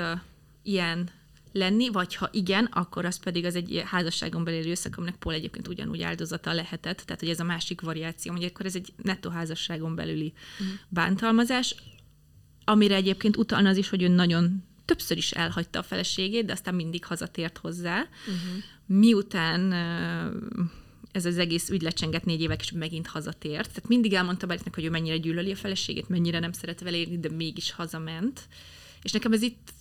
ilyen lenni, vagy ha igen, akkor az pedig az egy házasságon belüli összek, aminek Paul egyébként ugyanúgy áldozata lehetett, tehát hogy ez a másik variáció, hogy akkor ez egy nettó házasságon belüli uh-huh. bántalmazás, amire egyébként utalna az is, hogy ő nagyon többször is elhagyta a feleségét, de aztán mindig hazatért hozzá. Uh-huh. Miután ez az egész ügy lecsengett négy évek, és megint hazatért. Tehát mindig elmondta Beritnek, hogy ő mennyire gyűlöli a feleségét, mennyire nem szeret vele érni, de mégis hazament. És nekem ez itt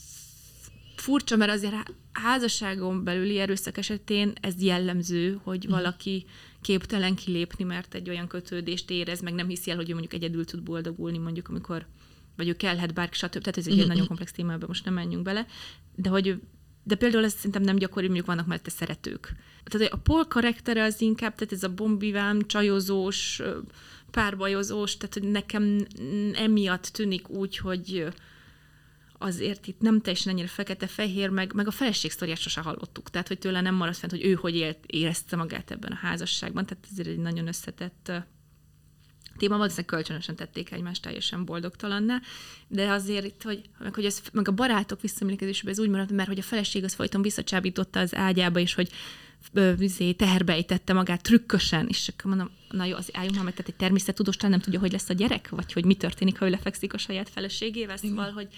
furcsa, mert azért házasságon belüli erőszak esetén ez jellemző, hogy mhm. valaki képtelen kilépni, mert egy olyan kötődést érez, meg nem hiszi el, hogy ő mondjuk egyedül tud boldogulni, mondjuk amikor vagy ő kellhet bárki, stb. Tehát ez egy mm-hmm. nagyon komplex téma, ebben most nem menjünk bele. De hogy de például ez szerintem nem gyakori, mondjuk vannak mellette szeretők. Tehát a Paul karaktere az inkább, tehát ez a bombivám, csajozós, párbajozós, tehát hogy nekem emiatt tűnik úgy, hogy azért itt nem teljesen ennyire fekete-fehér, meg, meg a feleség sztoriát sose hallottuk. Tehát, hogy tőle nem maradt fent, hogy ő hogy élt, érezte magát ebben a házasságban. Tehát ezért egy nagyon összetett téma, valószínűleg kölcsönösen tették egymást teljesen boldogtalanná, de azért itt, hogy, meg, hogy ez, meg a barátok visszaemlékezésében ez úgy maradt, mert hogy a feleség az folyton visszacsábította az ágyába, és hogy vizé, teherbejtette magát trükkösen, és akkor mondom, na jó, az álljunk már meg, tehát egy természettudós nem tudja, hogy lesz a gyerek, vagy hogy mi történik, ha ő lefekszik a saját feleségével, szóval, hogy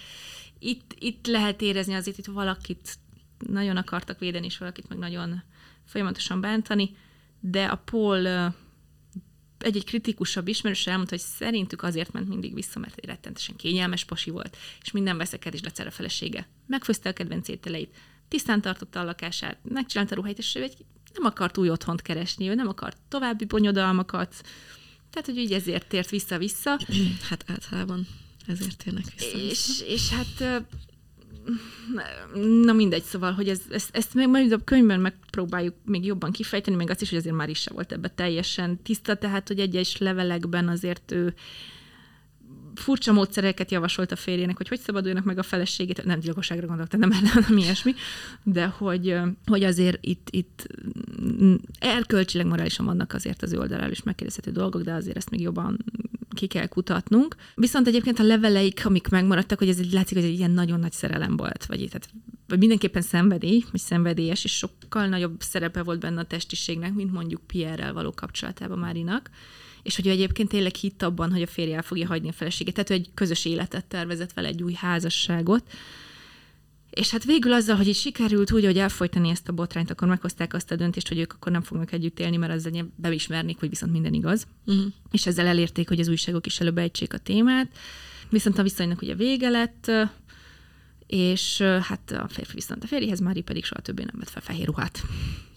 itt, itt lehet érezni azért, itt valakit nagyon akartak védeni, és valakit meg nagyon folyamatosan bántani, de a Paul egy-egy kritikusabb ismerős elmondta, hogy szerintük azért ment mindig vissza, mert egy rettentesen kényelmes pasi volt, és minden veszekedés lecere a felesége. Megfőzte a kedvenc ételeit, tisztán tartotta a lakását, megcsinálta a ruháit, és ő egy, nem akart új otthont keresni, ő nem akart további bonyodalmakat, tehát, hogy így ezért tért vissza-vissza. Hát általában ezért térnek vissza. És, és hát na mindegy, szóval, hogy ez, ezt, ezt még majd a könyvben megpróbáljuk még jobban kifejteni, meg azt is, hogy azért már is se volt ebbe teljesen tiszta, tehát, hogy egyes levelekben azért ő furcsa módszereket javasolt a férjének, hogy hogy szabaduljanak meg a feleségét, nem gyilkosságra gondoltam, nem, nem, nem ilyesmi, de hogy, hogy azért itt, itt erkölcsileg, morálisan vannak azért az ő oldaláról is megkérdezhető dolgok, de azért ezt még jobban ki kell kutatnunk. Viszont egyébként a leveleik, amik megmaradtak, hogy ez egy, látszik, hogy egy ilyen nagyon nagy szerelem volt, vagy, tehát, vagy mindenképpen szenvedély, vagy szenvedélyes, és sokkal nagyobb szerepe volt benne a testiségnek, mint mondjuk Pierre-rel való kapcsolatában Márinak. És hogy ő egyébként tényleg hitt abban, hogy a férje el fogja hagyni a feleségét, tehát ő egy közös életet tervezett vele, egy új házasságot, és hát végül azzal, hogy így sikerült úgy, hogy elfolytani ezt a botrányt, akkor meghozták azt a döntést, hogy ők akkor nem fognak együtt élni, mert ezzel beismernék, hogy viszont minden igaz. Uh-huh. És ezzel elérték, hogy az újságok is előbb a témát. Viszont a viszonynak ugye vége lett, és hát a férfi viszont a férjéhez, Mári pedig soha többé nem vett fel fehér ruhát.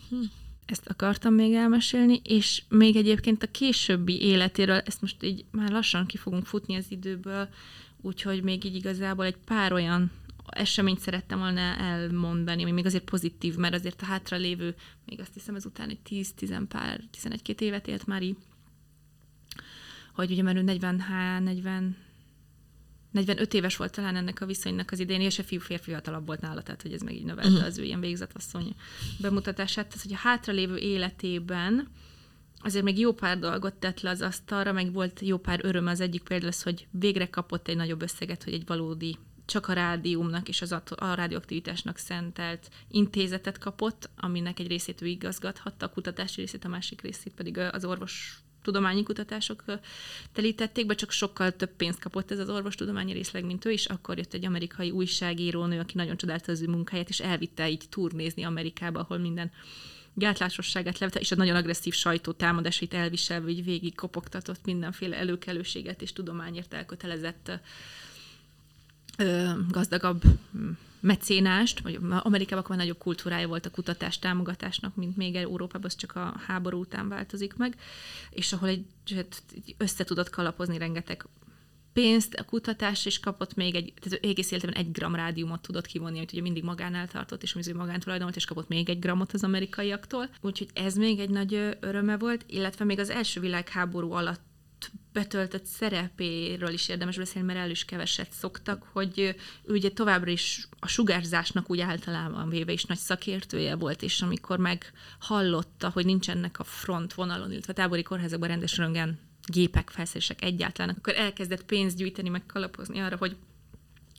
Uh-huh ezt akartam még elmesélni, és még egyébként a későbbi életéről, ezt most így már lassan ki fogunk futni az időből, úgyhogy még így igazából egy pár olyan eseményt szerettem volna elmondani, ami még azért pozitív, mert azért a hátra lévő, még azt hiszem ezután egy 10-10 pár, 11-2 évet élt már így, hogy ugye mert ő 40, 40, 45 éves volt talán ennek a viszonynak az idén, és a fiú férfi fiatalabb volt nála, tehát hogy ez meg így növelte uh-huh. az ő ilyen végzetasszony bemutatását. Tehát, hogy a hátralévő életében azért még jó pár dolgot tett le az asztalra, meg volt jó pár öröm. Az egyik például az, hogy végre kapott egy nagyobb összeget, hogy egy valódi csak a rádiumnak és az a rádióaktivitásnak szentelt intézetet kapott, aminek egy részét ő igazgathatta, a kutatási részét, a másik részét pedig az orvos tudományi kutatások telítették be, csak sokkal több pénzt kapott ez az orvostudományi részleg, mint ő, és akkor jött egy amerikai újságírónő, aki nagyon csodálta az ő munkáját, és elvitte így turnézni Amerikába, ahol minden gátlásosságát levette, és a nagyon agresszív sajtó támadásait elviselve, így végig kopogtatott mindenféle előkelőséget és tudományért elkötelezett gazdagabb mecénást, vagy Amerikában akkor nagyobb kultúrája volt a kutatás támogatásnak, mint még Európában, az csak a háború után változik meg, és ahol egy, hát, össze tudott kalapozni rengeteg pénzt, a kutatás, és kapott még egy, tehát egész életben egy gram rádiumot tudott kivonni, amit ugye mindig magánál tartott, és amit magántulajdonolt, és kapott még egy gramot az amerikaiaktól. Úgyhogy ez még egy nagy öröme volt, illetve még az első világháború alatt betöltött szerepéről is érdemes beszélni, mert el is keveset szoktak, hogy ő ugye továbbra is a sugárzásnak úgy általában véve is nagy szakértője volt, és amikor meghallotta, hogy nincsenek a front vonalon, illetve a tábori kórházakban rendes röngen gépek, felszerelések egyáltalán, akkor elkezdett pénzt gyűjteni, meg kalapozni arra, hogy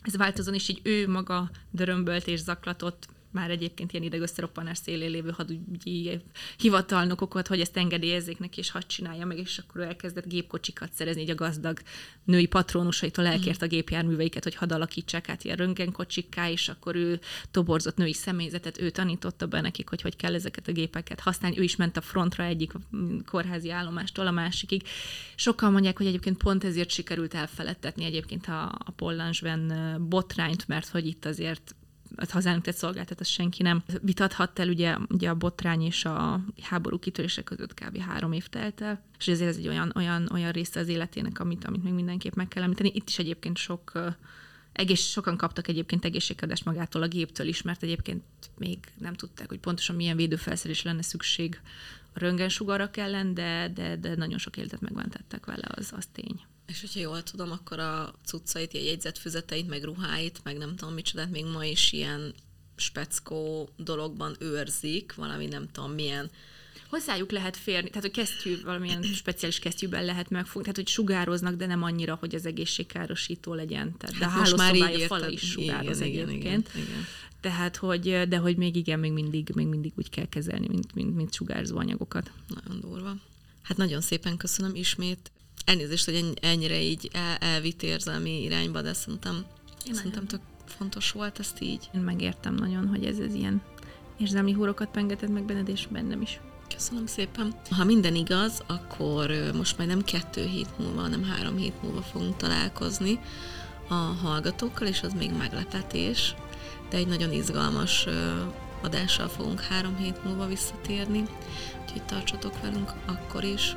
ez változon, és így ő maga dörömbölt és zaklatott már egyébként ilyen idegösszeroppanás szélén lévő hadügyi hivatalnokokat, hogy ezt engedélyezzék neki, és hadd csinálja meg, és akkor ő elkezdett gépkocsikat szerezni, így a gazdag női patronusaitól elkért a gépjárműveiket, hogy hadd alakítsák át ilyen röntgenkocsikká, és akkor ő toborzott női személyzetet, ő tanította be nekik, hogy hogy kell ezeket a gépeket használni. Ő is ment a frontra egyik kórházi állomástól a másikig. Sokan mondják, hogy egyébként pont ezért sikerült elfeledtetni egyébként a, a Pollansben botrányt, mert hogy itt azért a hazának tett szolgáltat, azt senki nem vitathat el, ugye, ugye a botrány és a háború kitörése között kb. három év telt el, és ezért ez egy olyan, olyan, olyan része az életének, amit, amit még mindenképp meg kell említeni. Itt is egyébként sok egész, sokan kaptak egyébként egészségkedést magától a géptől is, mert egyébként még nem tudták, hogy pontosan milyen védőfelszerelés lenne szükség a röntgensugarak ellen, de, de, de nagyon sok életet megmentettek vele, az, az tény. És hogyha jól tudom, akkor a cuccait, a jegyzetfüzeteit, meg ruháit, meg nem tudom micsodát, még ma is ilyen speckó dologban őrzik, valami nem tudom milyen hozzájuk lehet férni, tehát hogy kesztyű, valamilyen speciális kesztyűben lehet megfogni, tehát hogy sugároznak, de nem annyira, hogy az egészségkárosító legyen. Tehát, de hát hálószobája fala is sugároz igen, egyébként. Igen, igen. Tehát, hogy, de hogy még igen, még mindig, még mindig úgy kell kezelni, mint, mint, mint sugárzó anyagokat. Nagyon durva. Hát nagyon szépen köszönöm ismét elnézést, hogy ennyire így el, elvitt érzelmi irányba, de szerintem, Én szerintem tök fontos volt ezt így. Én megértem nagyon, hogy ez, ez ilyen érzelmi húrokat pengetett meg benned, és bennem is. Köszönöm szépen. Ha minden igaz, akkor most majd nem kettő hét múlva, hanem három hét múlva fogunk találkozni a hallgatókkal, és az még meglepetés, de egy nagyon izgalmas adással fogunk három hét múlva visszatérni, úgyhogy tartsatok velünk akkor is.